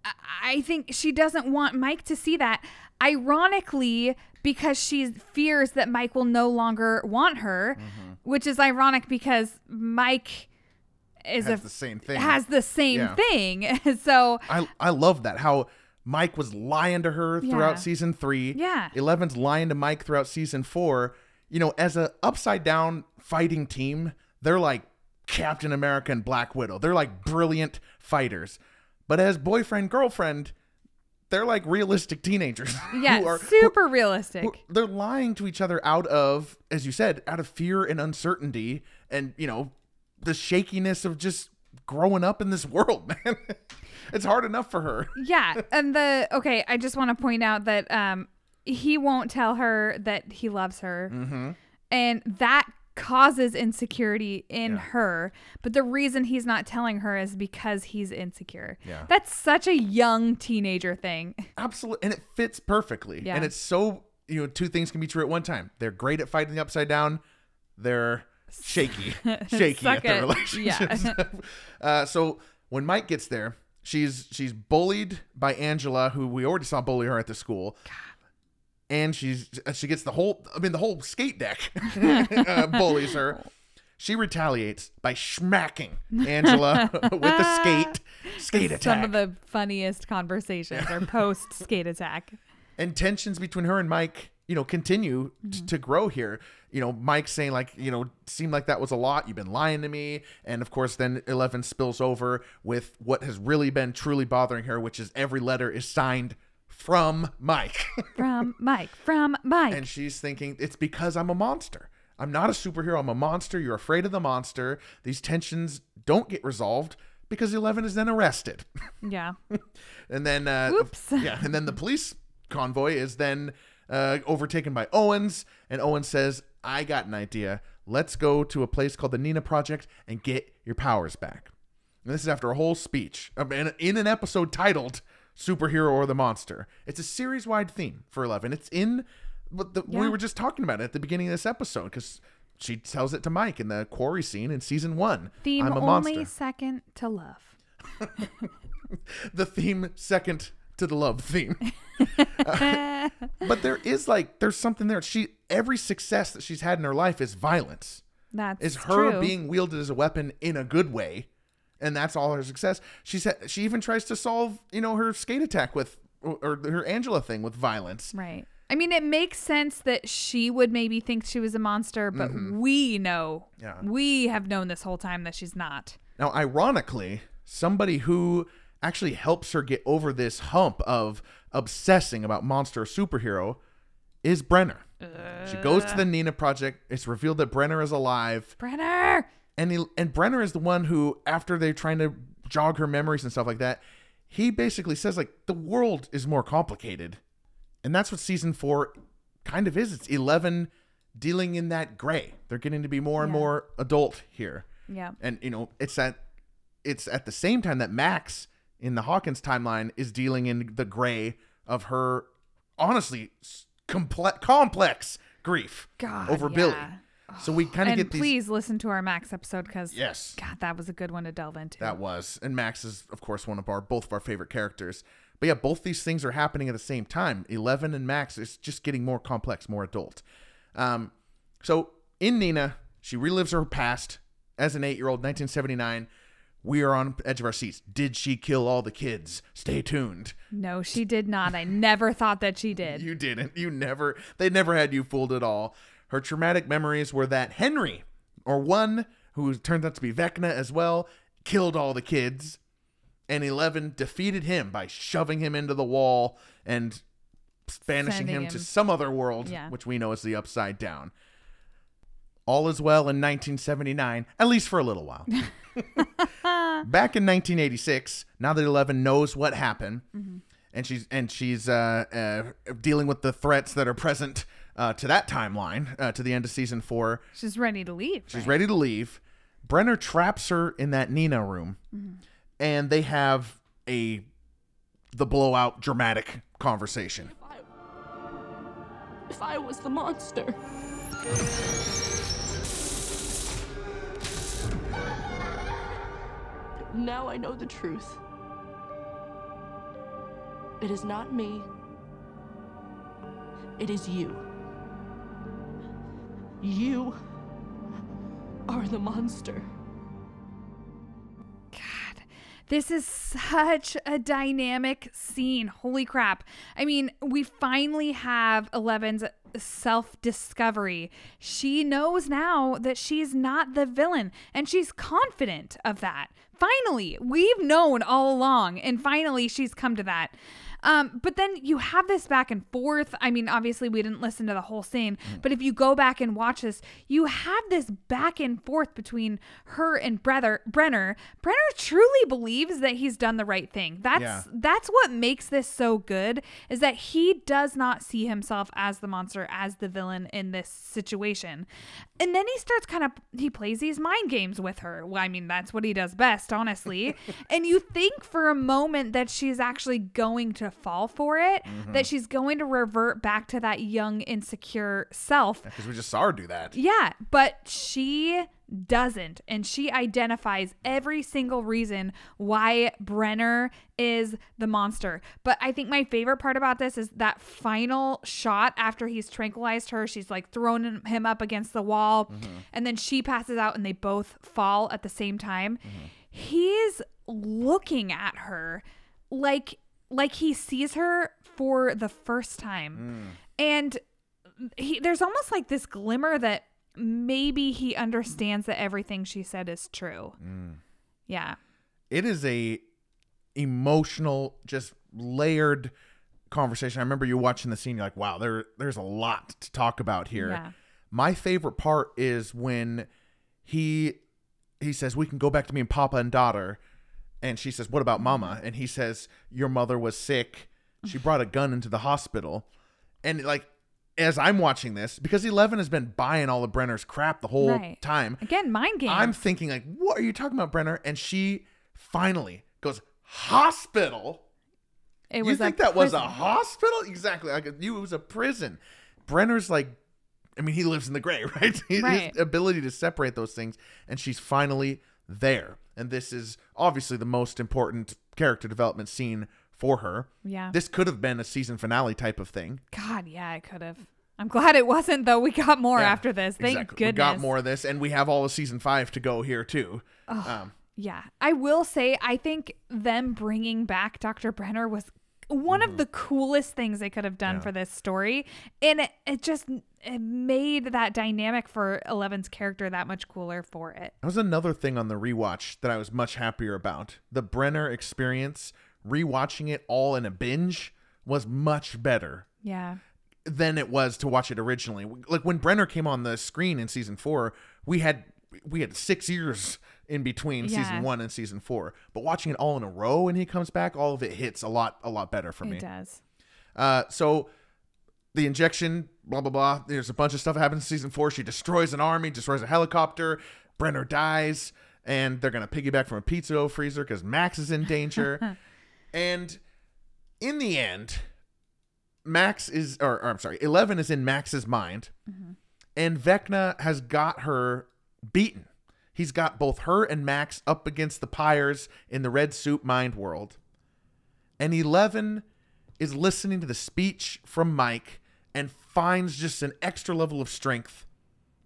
I- I think she doesn't want Mike to see that. Ironically, because she fears that Mike will no longer want her, Mm-hmm. Which is ironic because Mike is Has a the same thing. has the same Yeah. thing. <laughs> so I I love that how Mike was lying to her throughout Yeah. season three. Yeah. Eleven's lying to Mike throughout season four. You know, as a upside down fighting team, they're like Captain America and Black Widow. They're like brilliant fighters. But as boyfriend girlfriend, they're like realistic teenagers. yeah, <laughs> who are- who- super realistic. who- they're lying to each other out of, as you said, out of fear and uncertainty, and you know, the shakiness of just growing up in this <laughs> world, man. it's hard enough for her. <laughs> yeah, and the okay, I just want to point out that um he won't tell her that he loves her. Mm-hmm. And that causes insecurity in her. But the reason he's not telling her is because he's insecure. Yeah. That's such a young teenager thing. <laughs> Absolutely, and it fits perfectly. Yeah. And it's so you know, two things can be true at one time. They're great at fighting the upside down. They're shaky, <laughs> shaky at their it. relationships. <laughs> uh, so when Mike gets there, she's she's bullied by Angela, who we already saw bully her at the school. And she's she gets the whole I mean the whole skate deck <laughs> uh, <laughs> bullies her. She retaliates by smacking Angela <laughs> with the skate skate attack. Some of the funniest conversations are post skate attack. and tensions between her and Mike, you know, continue t- to grow here. You know, Mike saying like, you know, seemed like that was a lot. You've been lying to me, and of course, then Eleven spills over with what has really been truly bothering her, which is every letter is signed from Mike, <laughs> From Mike. From Mike. and she's thinking it's because I'm a monster. I'm not a superhero. I'm a monster. You're afraid of the monster. These tensions don't get resolved because Eleven is then arrested. <laughs> yeah. And then, uh, Whoops. <laughs> yeah, and then the police convoy is then uh, overtaken by Owens, and Owens says, "I got an idea. Let's go to a place called the Nina Project and get your powers back." And this is after a whole speech in, in an episode titled "Superhero or the Monster." It's a series-wide theme for Eleven. It's in what the, we were just talking about it at the beginning of this episode because. She tells it to Mike in the quarry scene in season one. Theme I'm a only monster. second to love. <laughs> the theme second to the love theme. <laughs> Uh, but there is like there's something there. She every success that she's had in her life is violence. That's Is her true. being wielded as a weapon in a good way, and that's all her success. She said she even tries to solve you know her skate attack with or, her Angela thing with violence. Right. I mean, it makes sense that she would maybe think she was a monster, but mm-hmm. we know, Yeah. we have known this whole time that she's not. Now, ironically, somebody who actually helps her get over this hump of obsessing about monster or superhero is Brenner. she goes to the Nina project. It's revealed that Brenner is alive, Brenner. And he, and Brenner is the one who, after they're trying to jog her memories and stuff like that, he basically says like the world is more complicated, and that's what season four kind of is. It's Eleven dealing in that gray. They're getting to be more and Yeah. more adult here. Yeah. And you know, it's at it's at the same time that Max in the Hawkins timeline is dealing in the gray of her honestly complex complex grief God, over Billy. So we kind of And get these please listen to our Max episode because Yes. God, that was a good one to delve into. That was. And Max is of course one of our both of our favorite characters. But yeah, both these things are happening at the same time. Eleven and Max is just getting more complex, more adult. Um, so in Nina, she relives her past as an eight-year-old, 1979. We are on edge of our seats. Did she kill all the kids? Stay tuned. no, she did not. I never thought that she did. You didn't. You never. They never had you fooled at all. Her traumatic memories were that Henry, or one who turned out to be Vecna as well, killed all the kids, and Eleven defeated him by shoving him into the wall and banishing Sending him, to some other world, Yeah. which we know is the Upside Down. All is well in 1979, at least for a little while. <laughs> Back in 1986, now that Eleven knows what happened, and she's and she's uh, uh, dealing with the threats that are present uh, to that timeline uh, to the end of season four. She's ready to leave. She's right? ready to leave. Brenner traps her in that Nina room, and they have a the blowout dramatic conversation. If I was the monster. Now I know the truth. It is not me. It is you. You are the monster. God, this is such a dynamic scene. Holy crap. I mean, we finally have Eleven's self discovery. She knows now that she's not the villain, and she's confident of that. Finally, we've known all along, and finally she's come to that. Um, but then you have this back and forth. I mean, obviously, we didn't listen to the whole scene, but if you go back and watch this, you have this back and forth between her and brother Brenner. Brenner truly believes that he's done the right thing. That's Yeah. that's what makes this so good is that he does not see himself as the monster, as the villain in this situation. And then he starts kind of he plays these mind games with her. Well, I mean, that's what he does best, honestly. <laughs> and you think for a moment that she's actually going to fall for it, mm-hmm. that she's going to revert back to that young insecure self. Because we just saw her do that. Yeah, but she doesn't. And she identifies every single reason why Brenner is the monster. But I think my favorite part about this is that final shot after he's tranquilized her. She's like thrown him up against the wall, mm-hmm. and then she passes out, and they both fall at the same time. Mm-hmm. He's looking at her like like he sees her for the first time. Mm. And he there's almost like this glimmer that maybe he understands that everything she said is true. Mm. Yeah. it is a emotional just layered conversation i remember you watching the scene you're like wow there there's a lot to talk about here Yeah. my favorite part is when he he says we can go back to being papa and daughter and she says what about mama and he says your mother was sick she <sighs> brought a gun into the hospital and like as i'm watching this because 11 has been buying all of brenner's crap the whole Right. time Again, mind game. I'm thinking like, what are you talking about, Brenner? And she finally goes, hospital. it You think that was a hospital? Exactly. Like you, it was a prison. Brenner's like, I mean, he lives in the gray, <laughs> right? His Right. ability to separate those things, and she's finally there. And this is obviously the most important character development scene for her. Yeah. This could have been a season finale type of thing. God, yeah, I could have. I'm glad it wasn't though. We got more Yeah, after this. Thank exactly. goodness. We got more of this, and we have all of season five to go here too. Um, Yeah. I will say I think them bringing back Dr. Brenner was one of the coolest things they could have done Mm-hmm. Yeah. for this story and it, it just it made that dynamic for Eleven's character that much cooler for it. That was another thing on the rewatch that I was much happier about. The Brenner experience, rewatching it all in a binge was much better. Yeah. than it was to watch it originally. Like when Brenner came on the screen in season four, we had we had six years in between Yeah. season one and season four. But watching it all in a row and he comes back, all of it hits a lot a lot better for me. It does. Uh, so the injection, blah blah blah. There's a bunch of stuff that happens in season four. She destroys an army, destroys a helicopter. Brenner dies, and they're gonna piggyback from a pizza freezer because Max is in danger. <laughs> and in the end, Max is, or, or I'm sorry, Eleven is in Max's mind, mm-hmm. and Vecna has got her beaten. He's got both her and Max up against the pyres in the red soup mind world. And Eleven is listening to the speech from Mike and finds just an extra level of strength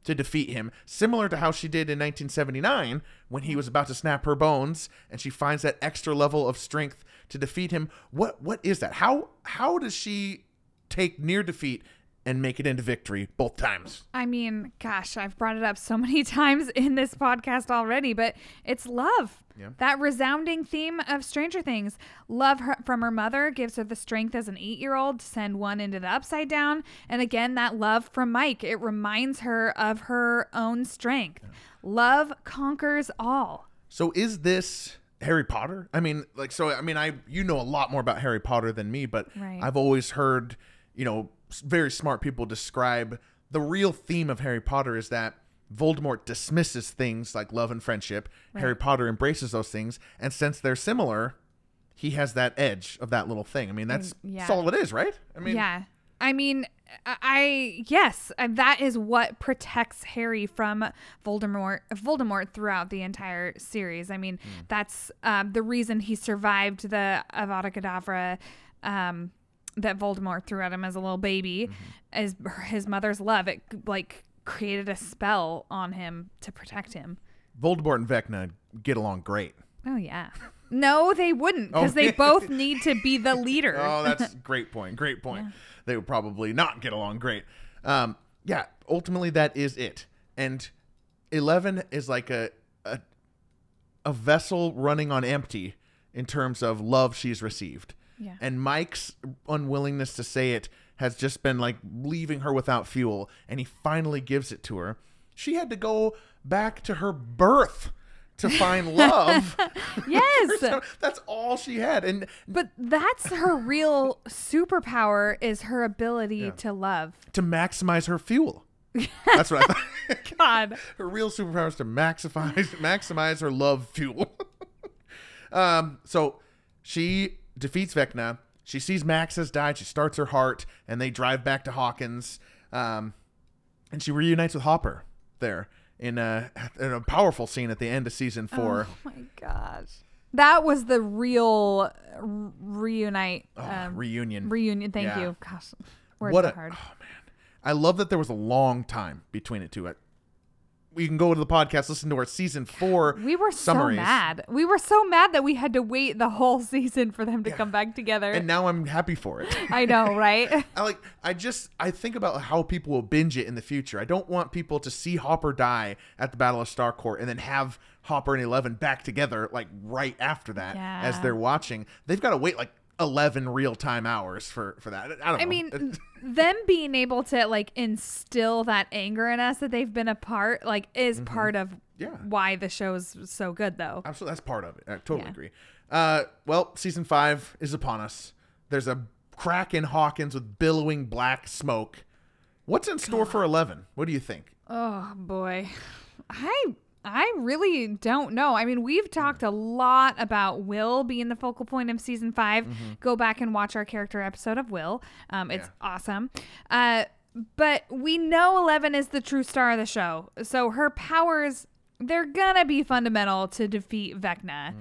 to defeat him, similar to how she did in 1979 when he was about to snap her bones, and she finds that extra level of strength to defeat him. What what is that? How how does she take near defeat and make it into victory both times? I mean, gosh, I've brought it up so <laughs> many times in this podcast already, but it's love. Yeah. That resounding theme of Stranger Things. Love her, from her mother gives her the strength as an eight year old to send one into the upside down. And again, that love from Mike, it reminds her of her own strength. Love conquers all. So is this Harry Potter? I mean, like, so I mean, I you know a lot more about Harry Potter than me, but Right. I've always heard, you know, very smart people describe the real theme of Harry Potter is that Voldemort dismisses things like love and friendship. Harry Potter embraces those things, and since they're similar, he has that edge of that little thing. I mean, that's, yeah. that's all it is, right? I mean, yeah. I mean, I, yes, that is what protects Harry from Voldemort. Voldemort throughout the entire series. I mean, that's um, the reason he survived the Avada Kedavra. Um, that Voldemort threw at him as a little baby, is his mother's love. It like created a spell on him to protect him. Voldemort and Vecna get along great. Oh yeah. <laughs> No, they wouldn't because Oh. they both need to be the leader. <laughs> Oh, that's great point. Great point. They would probably not get along great. Um, yeah, ultimately that is it. And Eleven is like a a a vessel running on empty in terms of love she's received. Yeah. And Mike's unwillingness to say it has just been like leaving her without fuel, and he finally gives it to her. She had to go back to her birth to find <laughs> love. yes. <laughs> That's all she had. And But that's her real superpower is her ability to love. to maximize her fuel. <laughs> That's what I thought. God. her real superpower is to maximize maximize her love fuel. um, so she defeats Vecna. She sees Max has died. She starts her heart, and they drive back to Hawkins. Um, and she reunites with Hopper there in a in a powerful scene at the end of season four. Oh my gosh. That was the real reunite. um, reunion. reunion. Thank Yeah. you. Gosh. Words what a hard. oh man i love that there was a long time between it two we can go to the podcast listen to our season four We were summaries so mad. We were so mad that we had to wait the whole season for them to come back together. and now i'm happy for it I know, <laughs> right? i like i just i think about how people will binge it in the future i don't want people to see hopper die at the battle of starcourt and then have hopper and 11 back together like right after that yeah. as they're watching they've got to wait like 11 real-time hours for for that i don't know I mean, them being able to like instill that anger in us that they've been apart, like, is part of Mm-hmm. Yeah. why the show is so good, though. Absolutely, that's part of it. I totally Yeah. agree. Uh, well, season five is upon us. There's a crack in Hawkins with billowing black smoke. What's in store for Eleven? What do you think? Oh boy. <sighs> I I really don't know. I mean, we've talked a lot about Will being the focal point of season 5 Go back and watch our character episode of Will. Um, it's awesome. Uh, but we know Eleven is the true star of the show, so her powers they're gonna be fundamental to defeat Vecna.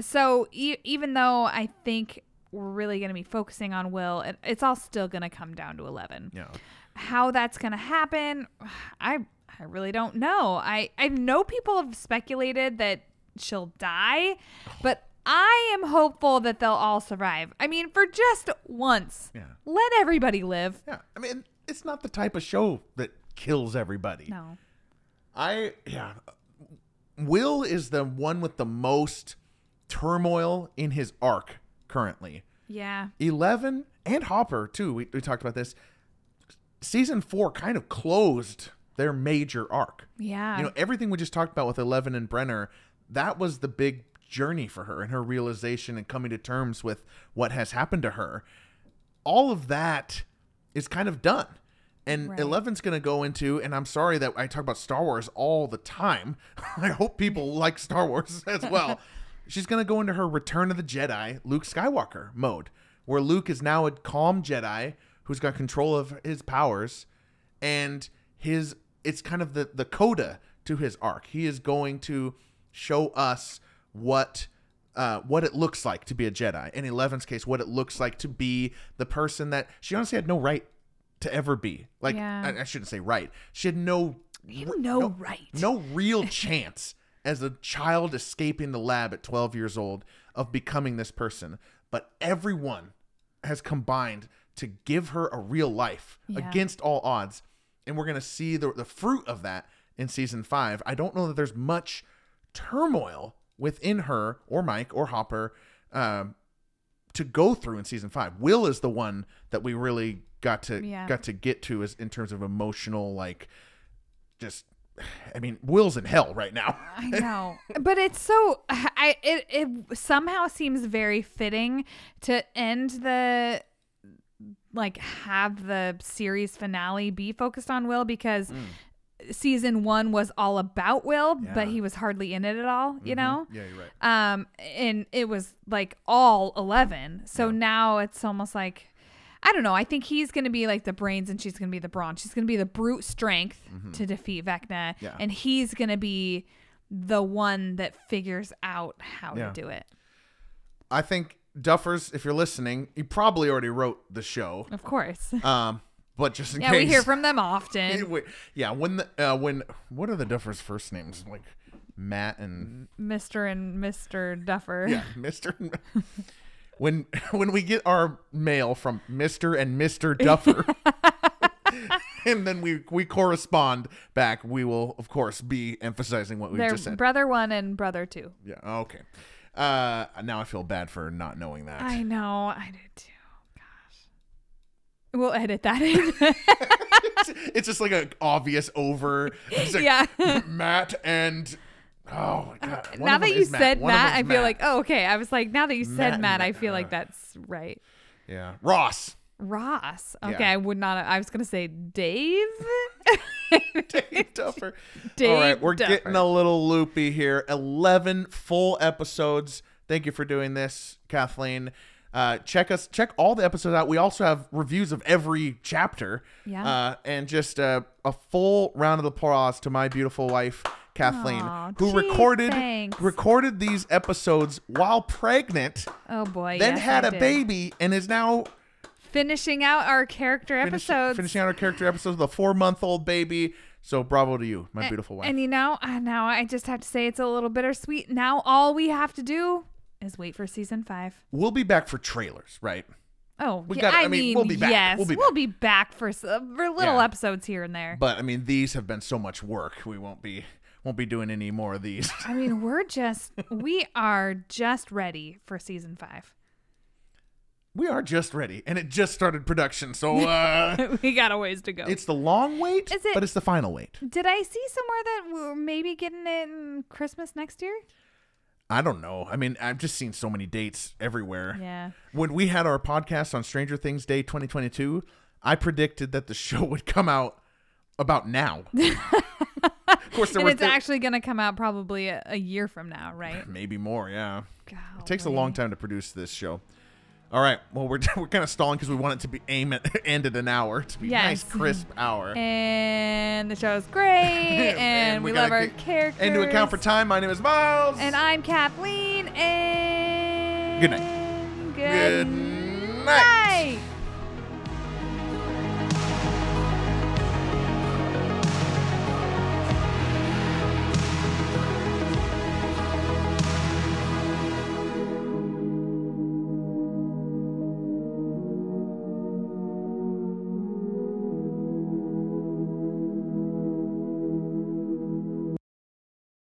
So e- even though I think we're really gonna be focusing on Will, it, it's all still gonna come down to Eleven Yeah, how that's going to happen <sighs> i i really don't know i i know people have speculated that she'll die but i am hopeful that they'll all survive i mean for just once Yeah. let everybody live yeah. I mean, it's not the type of show that kills everybody. no I yeah. Will is the one with the most turmoil in his arc currently. yeah Eleven and Hopper too. We, we talked about this. season four kind of closed their major arc. Yeah. You know, everything we just talked about with Eleven and Brenner, that was the big journey for her and her realization and coming to terms with what has happened to her. All of that is kind of done. And Right. Eleven's going to go into, and I'm sorry that I talk about Star Wars all the time. <laughs> I hope people <laughs> like Star Wars as well. <laughs> She's going to go into her Return of the Jedi, Luke Skywalker mode, where Luke is now a calm Jedi who's got control of his powers and his it's kind of the the coda to his arc. He is going to show us what uh, what it looks like to be a Jedi. In Eleven's case, what it looks like to be the person that she honestly had no right to ever be. Like Yeah. I, I shouldn't say right. She had no you no right. no real <laughs> chance as a child escaping the lab at 12 years old of becoming this person. But everyone has combined to give her a real life Yeah. against all odds. And we're going to see the, the fruit of that in season five. I don't know that there's much turmoil within her or Mike or Hopper um, to go through in season five. Will is the one that we really got to Yeah. got to get to as in terms of emotional like just <sighs> I mean, Will's in hell right now. I <laughs> know, but it's so <sighs> I it it somehow seems very fitting to end the like have the series finale be focused on Will because season one was all about Will, but Mm. Yeah. Mm-hmm. he was hardly in it at all. You know. Yeah, you're right. Um, and it was like all 11. So now it's almost like, I don't know. I think he's going to be like the brains and she's going to be the brawn. She's going to be the brute strength to defeat Vecna. Mm-hmm. Yeah. And he's going to be the one that figures out how Yeah. to do it. I think Duffers, if you're listening, you probably already wrote the show. Of course. Um, but just in case yeah, case, we hear from them <laughs> often. Yeah, when the uh, when what are the Duffers' first names? Like Matt and Mr. and Mr. Duffer. yeah, <laughs> Mister. <laughs> when when we get our mail from Mister and Mister Duffer, and then we we correspond back, we will of course be emphasizing what we just said. brother one and brother two. yeah. Okay. Uh, now I feel bad for not knowing that. I know. I did too. Gosh. We'll edit that in. <laughs> it's just like an obvious over. Like Yeah. Matt and oh my god. One now that you Matt. said One Matt, I feel Matt. like, oh, okay. I was like, now that you said and Matt, I Matt, feel like that's right. yeah, Ross. Ross. Okay, Yeah. I would not. I was gonna say Dave. <laughs> Dave Duffer. Dave All right, we're Duffer. getting a little loopy here. Eleven full episodes. Thank you for doing this, Kathleen. Uh, check us, check all the episodes out. We also have reviews of every chapter. Yeah. Uh, and just uh, a full round of applause to my beautiful wife, Kathleen, Aw, who gee, recorded thanks. recorded these episodes while pregnant. oh boy. then yes, had I a did. baby and is now Finishing out our character finish- episodes. finishing out our character episodes with a four month old baby. So bravo to you, my beautiful wife. And you know, uh, now I just have to say it's a little bittersweet. Now all we have to do is wait for season five. we'll be back for trailers, right? Oh, We yeah, gotta- I, I mean, mean, we'll be back. yes, We'll be back. back for, uh, for little Yeah. episodes here and there. But I mean, these have been so much work. We won't be won't be doing any more of these. I mean, we're just we are just ready for season five. We are just ready, and it just started production. So uh, <laughs> we got a ways to go. it's the long wait, Is it- but it's the final wait. Did I see somewhere that we're maybe getting it in Christmas next year? I don't know. I mean, I've just seen so many dates everywhere. Yeah. When we had our podcast on Stranger Things Day 2022, I predicted that the <laughs> show would come out about now. <laughs> of course, there And were it's there- actually going to come out probably a, a year from now, right? maybe more. Yeah. It takes a long time to produce this show. All right. Well, we're <laughs> we're kind of stalling because we want it to be aim at <laughs> end at an hour to be nice, crisp hour. And the show's great, <laughs> and, we, love our get- characters. And to account for time, my name is Miles. And I'm Kathleen. And Good night. Good, Good night.